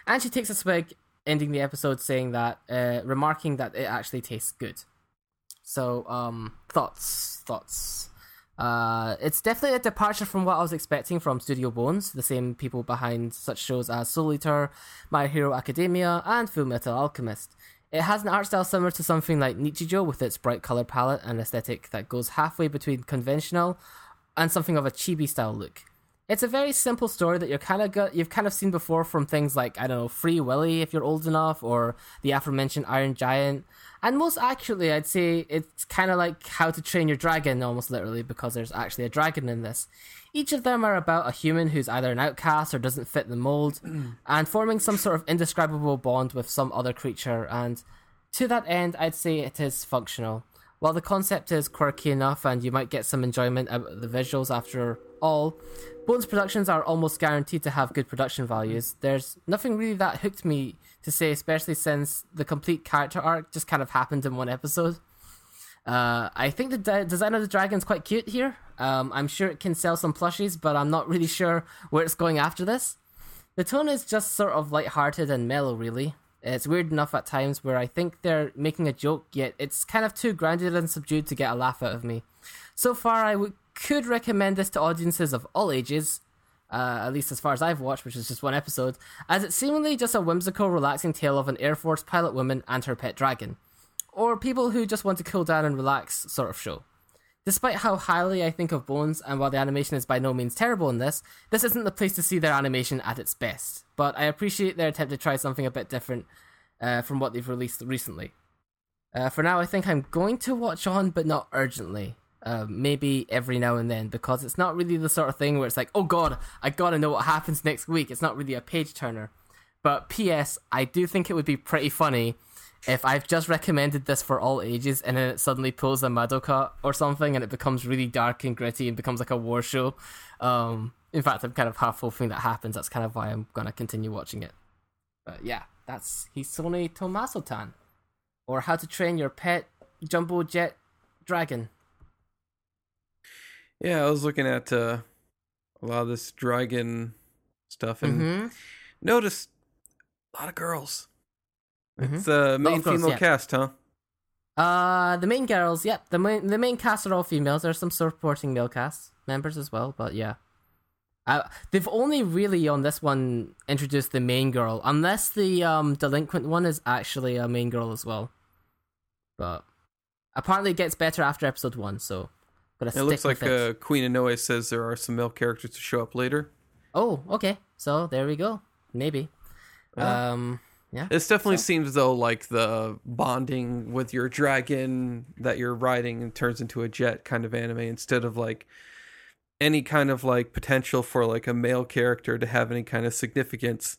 And she takes a swig, ending the episode saying that, uh, remarking that it actually tastes good. So, um, thoughts, thoughts. Uh, it's definitely a departure from what I was expecting from Studio Bones, the same people behind such shows as Soul Eater, My Hero Academia, and Full Metal Alchemist. It has an art style similar to something like Nichijou with its bright color palette and aesthetic that goes halfway between conventional and something of a chibi style look. It's a very simple story that you're kind of you've kind of seen before from things like I don't know Free Willy if you're old enough, or the aforementioned Iron Giant. And most accurately, I'd say it's kind of like How to Train Your Dragon, almost literally, because there's actually a dragon in this. Each of them are about a human who's either an outcast or doesn't fit the mold, and forming some sort of indescribable bond with some other creature. And to that end, I'd say it is functional. While the concept is quirky enough and you might get some enjoyment out of the visuals after all, Bones Productions are almost guaranteed to have good production values. There's nothing really that hooked me to say, especially since the complete character arc just kind of happened in one episode. Uh, I think the de- design of the dragon's quite cute here. Um, I'm sure it can sell some plushies, but I'm not really sure where it's going after this. The tone is just sort of light-hearted and mellow, really. It's weird enough at times where I think they're making a joke, yet it's kind of too grounded and subdued to get a laugh out of me. So far, I w- could recommend this to audiences of all ages, uh, at least as far as I've watched, which is just one episode, as it's seemingly just a whimsical, relaxing tale of an Air Force pilot woman and her pet dragon. Or people who just want to cool down and relax sort of show. Despite how highly I think of Bones, and while the animation is by no means terrible in this, this isn't the place to see their animation at its best. But I appreciate their attempt to try something a bit different uh, from what they've released recently. Uh, for now, I think I'm going to watch on, but not urgently. Uh, maybe every now and then, because it's not really the sort of thing where it's like, oh god, I gotta know what happens next week. It's not really a page turner. But P.S., I do think it would be pretty funny if I've just recommended this for all ages and then it suddenly pulls a Madoka or something and it becomes really dark and gritty and becomes like a war show. Um, in fact, I'm kind of half hoping that happens. That's kind of why I'm gonna continue watching it. But yeah, that's Hisone to Masotan. Or How to Train Your Pet Jumbo Jet Dragon. Yeah, I was looking at uh, a lot of this dragon stuff and Mm-hmm. noticed a lot of girls. Mhm. It's a main of girls, female yeah. cast, huh? Uh, the main girls, yep. The main the main cast are all females. There's some supporting male cast members as well, but yeah. Uh, they've only really on this one introduced the main girl, unless the um delinquent one is actually a main girl as well. But apparently, it gets better after episode one. So, gotta It stick looks like with it. uh, Queen Inoue says there are some male characters to show up later. Oh, okay. So there we go. Maybe. Yeah. Um. Yeah. This definitely seems though like the bonding with your dragon that you're riding and turns into a jet kind of anime instead of like any kind of like potential for like a male character to have any kind of significance.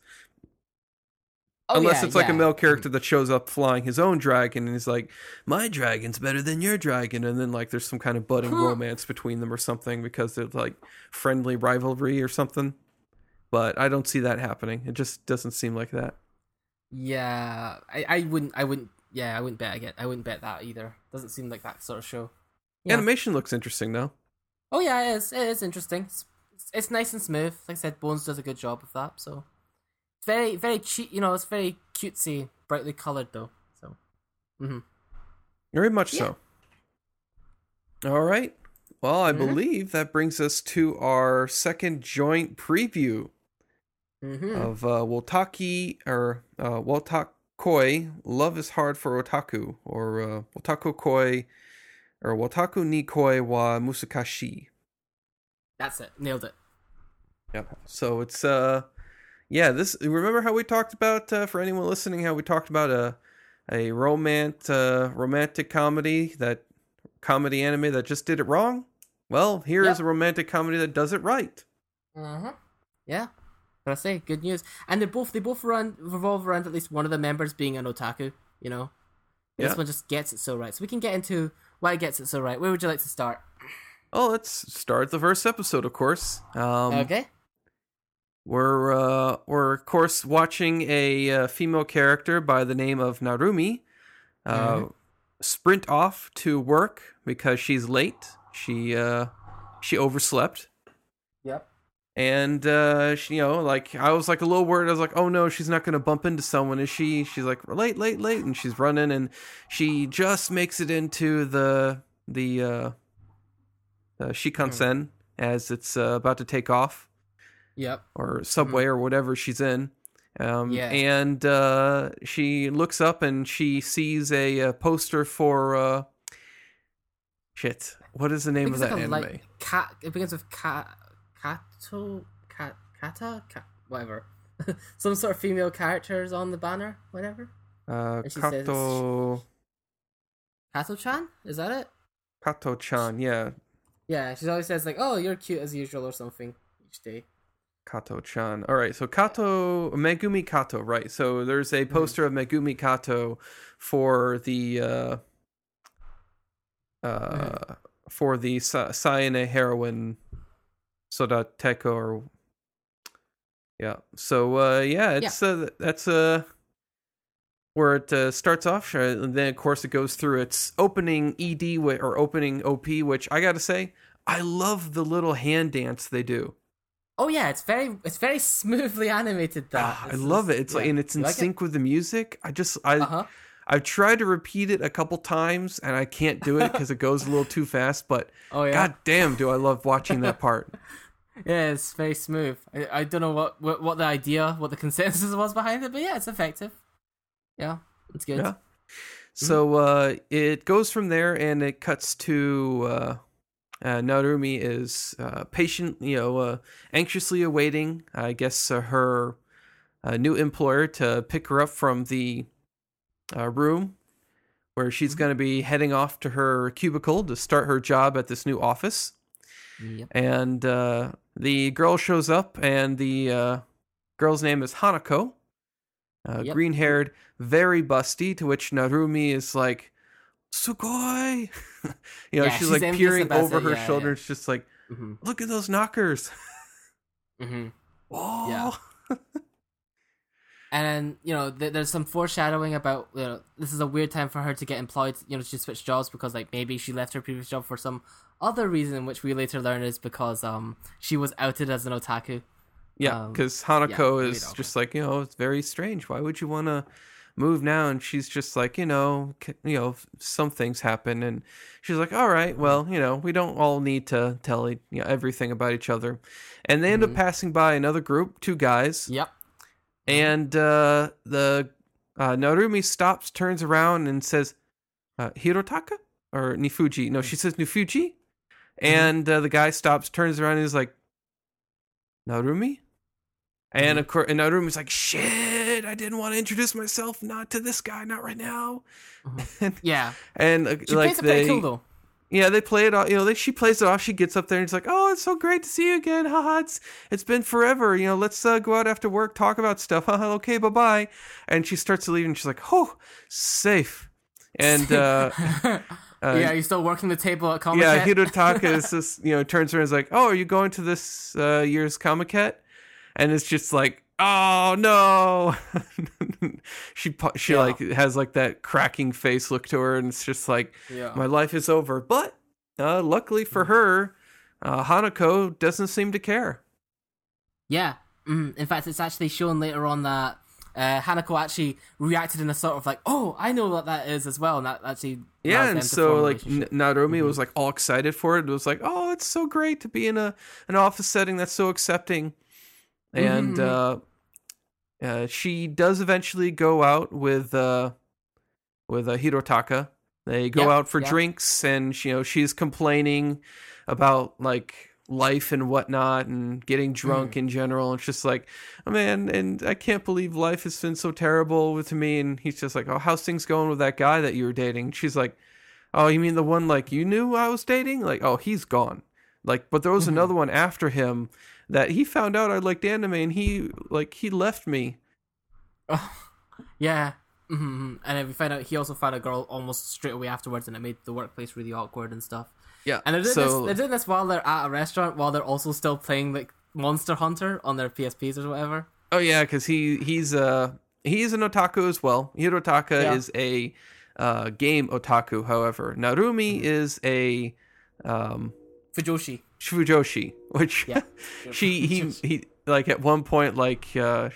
Oh, unless yeah, it's like a male mm-hmm. character that shows up flying his own dragon and he's like my dragon's better than your dragon and then like there's some kind of budding Huh. romance between them or something because there's like friendly rivalry or something. But i don't see that happening. It just doesn't seem like that Yeah, I, I wouldn't, I wouldn't, yeah, I wouldn't bet again. I wouldn't bet that either. Doesn't seem like that sort of show. Yeah. animation looks interesting though Oh yeah, it is. It is interesting. It's, it's nice and smooth. Like I said, Bones does a good job of that. So it's very, very cheap. You know, it's very cutesy, brightly colored though. So, hmm Very much Yeah. so. All right. Well, I Mhm. believe that brings us to our second joint preview hmm of uh, Wotaki or uh, Wotakoi. Love is hard for otaku, or uh, Wotaku koi, or Wotaku ni koi wa musakashi. that's it. Nailed it. Yep. So it's uh, yeah. This remember how we talked about uh, for anyone listening how we talked about a a romant uh, romantic comedy that comedy anime that just did it wrong. Well, here is Yep. a romantic comedy that does it right. Uh-huh. Yeah. But I say good news, and they both they both run revolve around at least one of the members being an otaku. You know, Yeah. this one just gets it so right. So we can get into why it gets it so right. Where would you like to start? Oh, let's start the first episode, of course. Um, okay. We're uh, we're of course watching a uh, female character by the name of Narumi uh, Mhm. sprint off to work because she's late. She uh, she overslept. Yep. And uh, she, you know, like I was like a little worried. I was like, "Oh no, she's not going to bump into someone, is she?" She's like, "Late, late, late," and she's running, and she just makes it into the the uh, the Shinkansen as it's uh, about to take off, Yep. or subway or whatever she's in. Um, Yeah. and uh, she looks up and she sees a, uh poster for uh, shit. What is the name of that like anime? like cat. It begins with cat, kato, cat, kata, cat, whatever. Some sort of female characters on the banner, whatever. uh, and she says- Kato Kato-chan, is that it? Kato Chan. Yeah, Yeah, she always says like, "Oh, you're cute as usual" or something each day. Kato Chan. All right, so Kato Megumi Kato. Right. So there's a poster of Megumi Kato for the uh, uh, for the Sa- Saenai heroine Sodateko or yeah. So uh, yeah, it's uh, that's uh where it uh, starts off, uh, and then of course it goes through its opening ED or opening OP, which I gotta say, I love the little hand dance they do. Oh yeah, it's very it's very smoothly animated. That Ah, I love it. It's like and it's in sync with the music. I just I Uh huh. I've tried to repeat it a couple times and I can't do it because it goes a little too fast. But Oh yeah. god damn, do I love watching that part. Yeah, it's very smooth. I, I don't know what, what what the idea, what the consensus was behind it, but yeah, it's effective. Yeah, it's good. Yeah. So uh, it goes from there, and it cuts to uh, uh, Narumi is uh, patient, you know, uh, anxiously awaiting, I guess, uh, her uh, new employer to pick her up from the uh, room where she's going to be heading off to her cubicle to start her job at this new office. Yep. And uh, the girl shows up, and the uh, girl's name is Hanako, uh, Yep. green haired, very busty. To which Narumi is like, "Sugoi," you know, Yeah, she's, she's like peering over her yeah, shoulder. yeah. Just like, hmm "Look at those knockers!" hmm Oh, Yeah. And you know, th- there's some foreshadowing about you know this is a weird time for her to get employed. You know, she switched jobs because like maybe she left her previous job for some other reason, which we later learn is because um she was outed as an otaku. yeah, Um, because yeah, Hanako very is just like, you know, it's very strange. Why would you want to move now? And she's just like, you know, you know, some things happen, and she's like, all right, well, you know, we don't all need to tell you know, everything about each other. And they end up passing by another group, two guys, Yep. And uh, the uh, Narumi stops, turns around, and says, uh, "Hirotaka or Nifuji?" No, she says Nifuji, and uh, the guy stops, turns around, and is like, "Narumi." And of course, and Narumi's like, "Shit! I didn't want to introduce myself, not to this guy, not right now." and Yeah. and uh, She like plays it they, pretty cool though. Yeah, they play it off. You know, they, she plays it off. She gets up there and it's like, "Oh, it's so great to see you again. Haha, it's it's been forever. You know, let's uh, go out after work, talk about stuff. Haha, okay, bye bye." And she starts to leave, and she's like, "Oh, safe." And uh, uh, yeah, you're still working the table at Comic yeah, Hirotaka is just you know turns around and is like, "Oh, are you going to this uh, year's Comiket?" And it's just like, "Oh no!" she she Yeah. like has like that cracking face look to her, and it's just like, Yeah. my life is over. But uh, luckily for her, uh, Hanako doesn't seem to care. Yeah. Mm. In fact, it's actually shown later on that uh, Hanako actually reacted in a sort of like, "Oh, I know what that is as well," and that actually Yeah, and so like N- relationship. Mm-hmm. Narumi was like all excited for it. It was like, oh, it's so great to be in a an office setting that's so accepting. And Mhm. uh, uh, she does eventually go out with uh, with uh, Hirotaka. They go Yep, out for yep. drinks, and you know she's complaining about like life and whatnot, and getting drunk Mm. in general. It's just like, oh, man, and I can't believe life has been so terrible with me. And he's just like, oh, how's things going with that guy that you were dating? She's like, oh, you mean the one like you knew I was dating? Like, oh, he's gone. Like, but there was Mm-hmm. another one after him that he found out I liked anime, and he like he left me. Oh, yeah. hmm And then we find out he also found a girl almost straight away afterwards, and it made the workplace really awkward and stuff. Yeah, And they're doing, so this, they're doing this while they're at a restaurant, while they're also still playing like Monster Hunter on their PSPs or whatever. oh yeah, because he he's uh he's an otaku as well. Hirotaka Yeah. is a uh, game otaku. However, Narumi Mm-hmm. is a um Fujoshi. Fujoshi, which Yeah. she he he like at one point like uh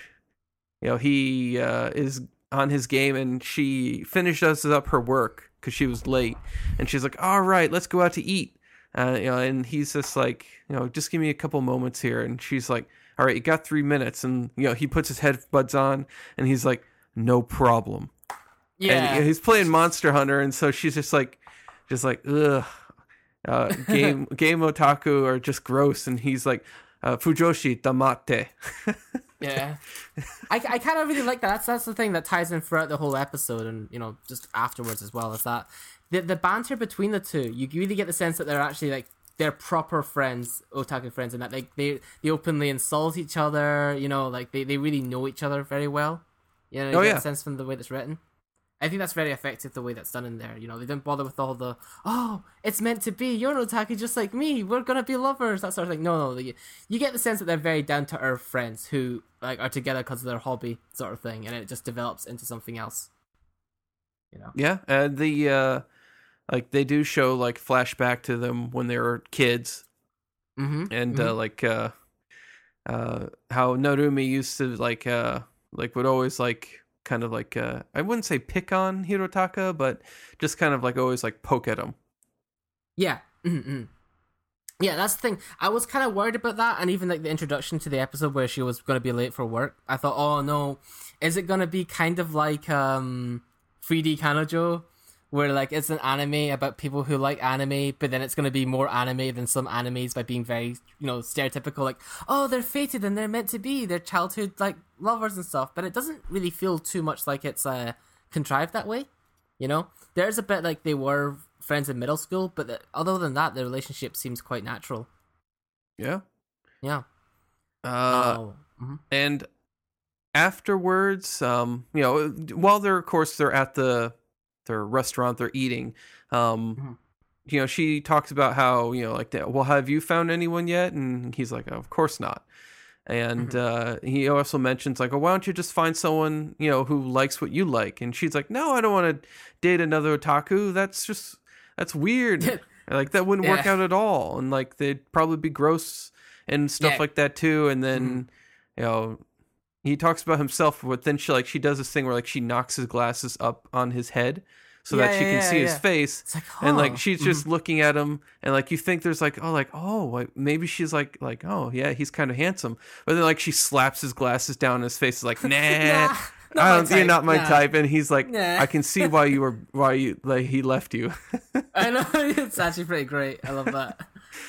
you know he uh is on his game and she finishes up her work because she was late and she's like all right let's go out to eat uh you know and he's just like you know just give me a couple moments here and she's like all right you got three minutes and you know he puts his headbuds on and he's like no problem yeah. and he's playing Monster Hunter, and so she's just like, just like, ugh. Uh, game game otaku are just gross, and he's like, uh, Fujoshi damate. Yeah, I, I kind of really like that. That's that's the thing that ties in throughout the whole episode, and you know, just afterwards as well. Is that the the banter between the two? You really get the sense that they're actually like they're proper friends, otaku friends, and that like they they openly insult each other. You know, like they, they really know each other very well. You know, you Oh, get yeah. a sense from the way that's written. I think that's very effective the way that's done in there. You know, they didn't bother with all the oh, it's meant to be. You're an otaku just like me. We're gonna be lovers. That sort of thing. No, no, you, you get the sense that they're very down to earth friends who like are together because of their hobby, sort of thing, and it just develops into something else. You know. Yeah, and the uh, like they do show like flashback to them when they were kids, Mm-hmm. and uh, like uh, uh, how Narumi used to like uh, like would always like kind of like uh, I wouldn't say pick on Hirotaka, but just kind of like always like poke at him. Yeah. Mm-hmm. Yeah, that's the thing. I was kind of worried about that, and even like the introduction to the episode where she was going to be late for work. I thought, oh no, is it going to be kind of like um 3D Kanojo, where like it's an anime about people who like anime, but then it's going to be more anime than some animes by being very you know stereotypical, like oh they're fated and they're meant to be, they're childhood like lovers and stuff. But it doesn't really feel too much like it's uh contrived that way. You know, there's a bit like they were friends in middle school, but the, other than that, the relationship seems quite natural. Yeah. Yeah. Uh, oh. mhm. and afterwards um you know while they're of course they're at the their restaurant they're eating um Mhm. you know she talks about how you know like well have you found anyone yet? And he's like of course not. And uh he also mentions like oh why don't you just find someone you know who likes what you like? And she's like no i don't want to date another otaku. That's just that's weird. Like that wouldn't work out at all. And like they'd probably be gross and stuff Yeah. like that too. And then you know he talks about himself but then she like she does this thing where like she knocks his glasses up on his head so that she yeah, can yeah, see his face like, and like oh. she's just mm-hmm. looking at him and like you think there's like oh like oh like maybe she's like like oh yeah he's kind of handsome but then like she slaps his glasses down in his face is like nah, Nah, not I don't, you're not my nah." type and he's like Nah. I can see why you were why you like he left you I know it's actually pretty great. I love that.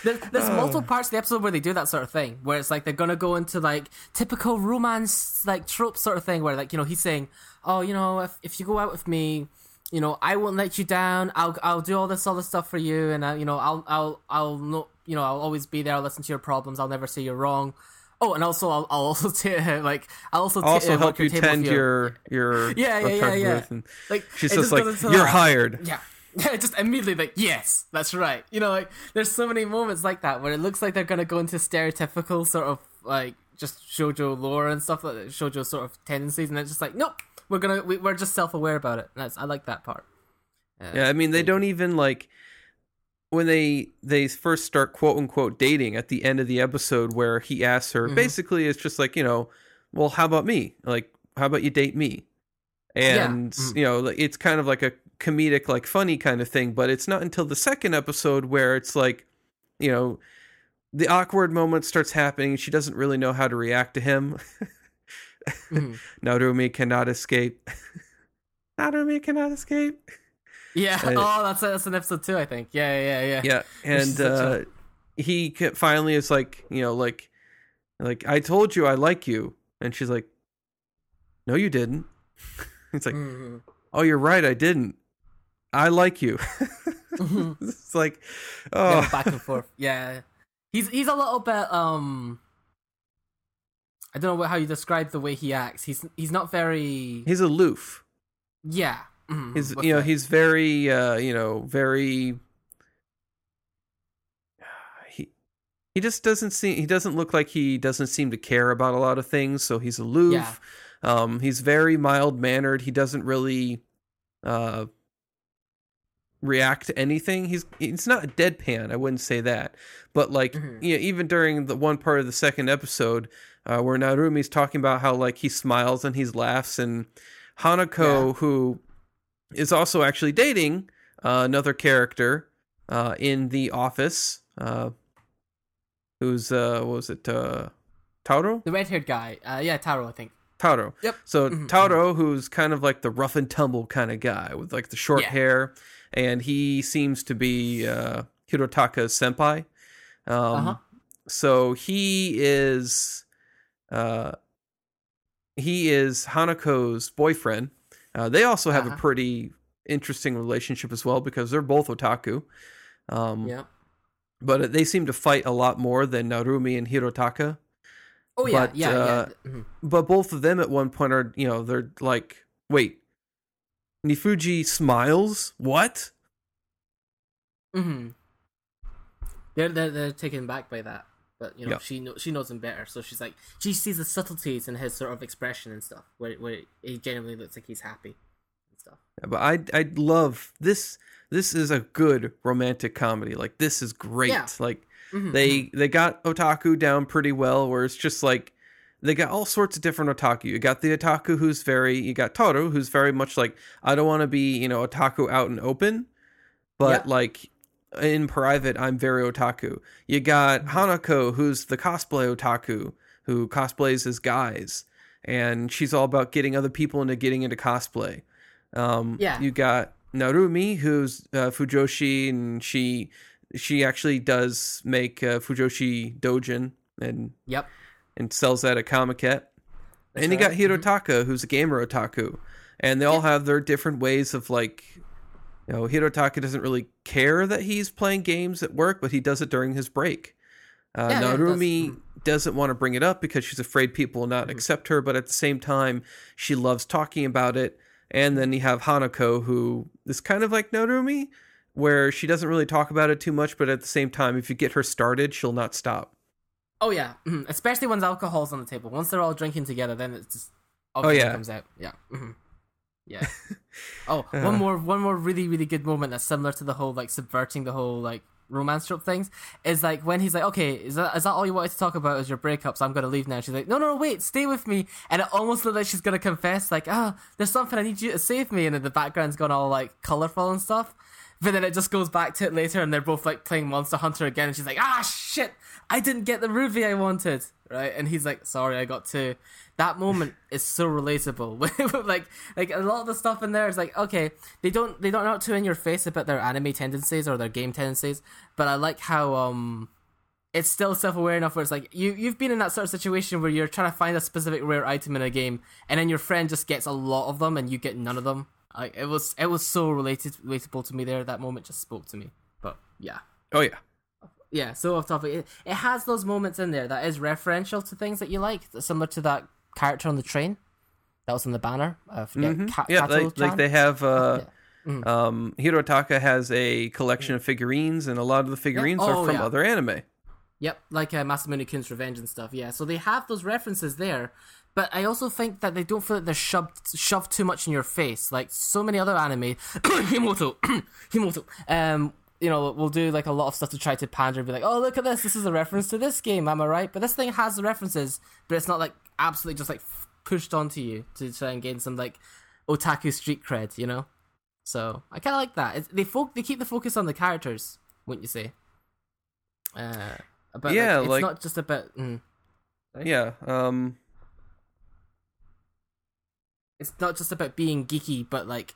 There's, there's multiple parts of the episode where they do that sort of thing, where it's like they're gonna go into like typical romance like trope sort of thing, where like you know he's saying, "Oh, you know, if if you go out with me, you know, I won't let you down. I'll I'll do all this other stuff for you, and uh, you know, I'll I'll I'll no, you know, I'll always be there. I'll listen to your problems. I'll never say you're wrong." Oh, and also I'll, I'll also ta- like I'll also ta- also uh, help you tend your your Yeah, yeah, yeah, yeah. and like she's it just like you're that. hired Yeah. Yeah, just immediately like, yes, that's right. You know, like there's so many moments like that where it looks like they're gonna go into stereotypical sort of like just shoujo lore and stuff like that, shoujo sort of tendencies, and it's just like, nope, we're gonna we, we're just self aware about it. That's I like that part. Uh, Yeah, I mean they don't even like when they they first start quote unquote dating at the end of the episode where he asks her basically it's just like, you know, well how about me? Like how about you date me? And Mhm. you know, like, it's kind of like a comedic like funny kind of thing, but it's not until the second episode where it's like, you know, the awkward moment starts happening she doesn't really know how to react to him. Mhm. Narumi cannot escape. Narumi cannot escape. Yeah. Uh, oh, that's that's an episode two, I think. Yeah, yeah, yeah. yeah and a- uh he finally is like you know like like i told you i like you and she's like no you didn't it's like Mhm. oh you're right i didn't i like you it's like Yeah, oh back and forth. Yeah, he's he's a little bit um. I don't know how you describe the way he acts. He's he's not very he's aloof yeah. mhm, he's you know he's very uh you know very he he just doesn't seem he doesn't look like he doesn't seem to care about a lot of things so he's aloof Yeah. um he's very mild mannered he doesn't really uh react to anything. He's he's not a deadpan. I wouldn't say that, but like Mhm. you know, even during the one part of the second episode uh, where Narumi's talking about how like he smiles and he laughs, and Hanako, Yeah. who is also actually dating uh, another character uh, in the office, uh, who's uh, what was it uh, Taro? The red haired guy. Uh, yeah, Taro, I think. Taro. Yep. So Mhm, Taro, who's kind of like the rough and tumble kind of guy with like the short Yeah. hair, and he seems to be uh, Hirotaka's senpai. Um, Uh-huh. So he is, uh, he is Hanako's boyfriend. Uh, they also have a Uh-huh. pretty interesting relationship as well because they're both otaku. Um, Yeah. But they seem to fight a lot more than Narumi and Hirotaka Oh yeah, but, yeah, uh, yeah. Mhm. but both of them at one point are you know they're like wait nifuji smiles what Mhm. They're, they're they're taken back by that, but you know Yeah. she know, she knows him better, so she's like she sees the subtleties in his sort of expression and stuff, where where he genuinely looks like he's happy and stuff. but i i love this this is a good romantic comedy like this is great Yeah. like Mhm, they they got otaku down pretty well where it's just like they got all sorts of different otaku you got the otaku who's very you got toru who's very much like i don't want to be you know otaku out and open but Yeah. like in private i'm very otaku you got Mm-hmm. hanako who's the cosplay otaku who cosplays as guys and she's all about getting other people into getting into cosplay um Yeah. you got narumi who's uh, fujoshi and she she actually does make uh, fujoshi dojin and Yep. And sells that at Comiket. And you got Hirotaka, who's a gamer otaku, and they all have their different ways of like, you know, Hirotaka doesn't really care that he's playing games at work, but he does it during his break. Uh, Yeah. Narumi doesn't want to bring it up because she's afraid people will not Mm-hmm. accept her, but at the same time, she loves talking about it. And then you have Hanako, who is kind of like Narumi, where she doesn't really talk about it too much, but at the same time, if you get her started, she'll not stop. Oh yeah, mhm. especially when alcohol's on the table. Once they're all drinking together, then it's just Oh, yeah. comes out. Yeah. mhm. Yeah. oh, Uh. one more one more really really good moment that's similar to the whole like subverting the whole like romance trope things is like when he's like, okay, is that is that all you wanted to talk about? Is your breakups? I'm gonna leave now. She's like, no, no, no, wait, stay with me. And it almost looks like she's gonna confess, like, ah, there's something I need you to save me. And then the background's gone all like colorful and stuff. But then it just goes back to it later, and they're both like playing Monster Hunter again. And she's like, ah, shit, I didn't get the ruby I wanted, right? And he's like, sorry, I got two. That moment is so relatable. like, like a lot of the stuff in there is like, okay, they don't, they don't not too in your face about their anime tendencies or their game tendencies, but I like how um, it's still self-aware enough where it's like you you've been in that sort of situation where you're trying to find a specific rare item in a game, and then your friend just gets a lot of them and you get none of them. Like it was, it was so related, relatable to me there. That moment just spoke to me. But yeah, Oh yeah. yeah. So off topic, it, it has those moments in there that is referential to things that you like, similar to that character on the train that was on the banner. I forget. Mhm. Ka- yeah, like, like they have. Uh, Yeah. um, Hirotaka has a collection of figurines, and a lot of the figurines Oh, are from yeah. other anime. Yep, like uh, Masamune Kun's Revenge and stuff. Yeah, so they have those references there, but I also think that they don't feel that they're shoved shoved too much in your face, like so many other anime. Himouto, Himouto. Um, you know, we'll do like a lot of stuff to try to pander and be like, "Oh, look at this! This is a reference to this game." Am I right? But this thing has the references, but it's not like absolutely just like f- pushed onto you to try and gain some like otaku street cred, you know. So I kind of like that. It's, they fo- they keep the focus on the characters, wouldn't you say? Uh, but Yeah, like, it's like- not just about. Mm, Yeah. Um. It's not just about being geeky, but like,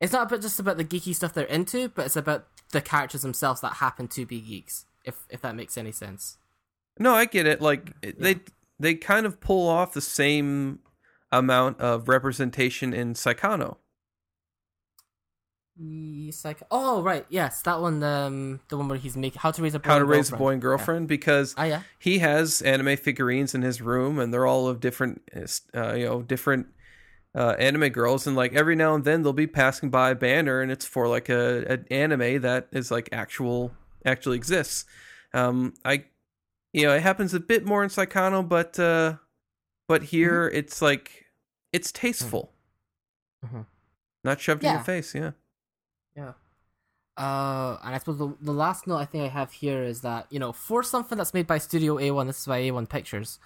it's not about just about the geeky stuff they're into, but it's about the characters themselves that happen to be geeks. If if that makes any sense. No, I get it. Like they they kind of pull off the same amount of representation in Saekano. Yes, like oh right, yes, that one, um, the one where he's making how to raise a boy How to and raise a girlfriend. boy and girlfriend because Ah yeah, he has anime figurines in his room and they're all of different uh, you know different uh, anime girls and like every now and then they'll be passing by a banner and it's for like a an anime that is like actual actually exists um i you know it happens a bit more in Saekano but uh but here it's like it's tasteful Mhm. not shoved in Yeah. your face yeah yeah. Uh, and I suppose the, the last note I think I have here is that you know for something that's made by Studio A1, this is by A1 Pictures,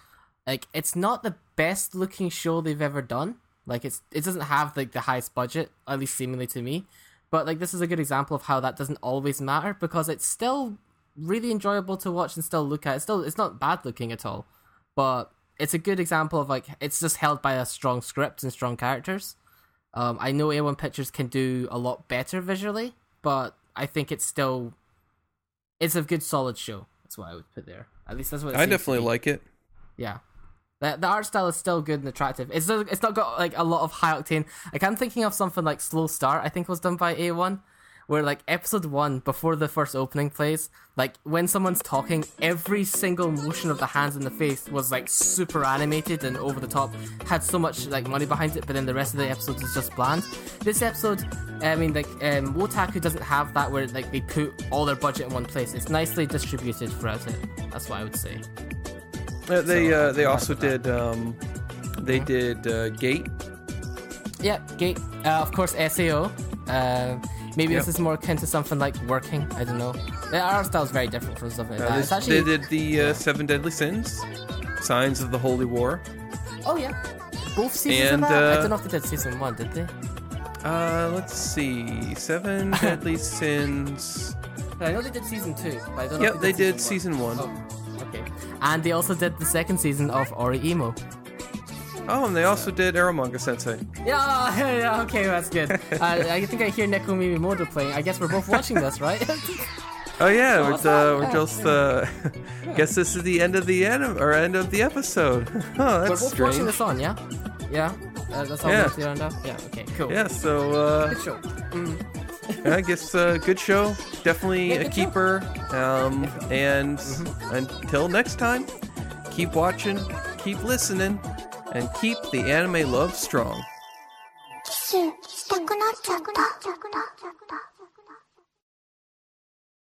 like it's not the best looking show they've ever done. Like it's it doesn't have like the highest budget, at least seemingly to me. But like this is a good example of how that doesn't always matter because it's still really enjoyable to watch and still look at. It's still it's not bad looking at all, but it's a good example of like it's just held by a strong script and strong characters. Um, I know A1 Pictures can do a lot better visually, but I think it's still it's a good solid show. That's what I would put there. At least that's what I definitely like it. Yeah. The, the art style is still good and attractive. It's it's not got like a lot of high octane. Like I'm thinking of something like Slow Start. I think was done by A1, where like episode one before the first opening plays, like when someone's talking, every single motion of the hands and the face was like super animated and over the top. Had so much like money behind it, but then the rest of the episodes is just bland. This episode, I mean, like um, Wotaku doesn't have that where like they put all their budget in one place. It's nicely distributed throughout it. That's what I would say. Uh, they So, uh, they also did um, they did uh, Gate. Yeah, Gate. Uh, of course, SAO. Uh, maybe Yep. this is more akin to something like Working. I don't know. The art style is very different from stuff like Uh, that. this- actually. they did the uh, Seven Deadly Sins, Signs of the Holy War. Oh yeah, both seasons And, of that. I don't know if they did season one. Did they? Uh, let's see, Seven Deadly Sins. I know they did season two. But I don't know Yep, if they they did did season one. one. Oh, okay. And they also did the second season of Oreimo. Oh, and they also did Eromanga Sensei. Yeah, yeah, okay, that's good. uh, I think I hear Neko Mimimoto playing. I guess we're both watching this, right? Oh yeah, we're, uh, we're just. Uh, guess this is the end of the anim- or end of the episode. Oh, that's we're both watching this on, yeah? Yeah? Uh, that's all Yeah. we're clear on now? Yeah, okay, cool. Yeah, so uh, Good show. I guess uh, good show, definitely Yeah, a good show. keeper. Um, and Mm-hmm. until next time, keep watching, keep listening, and keep the anime love strong. キスしたくなっちゃった。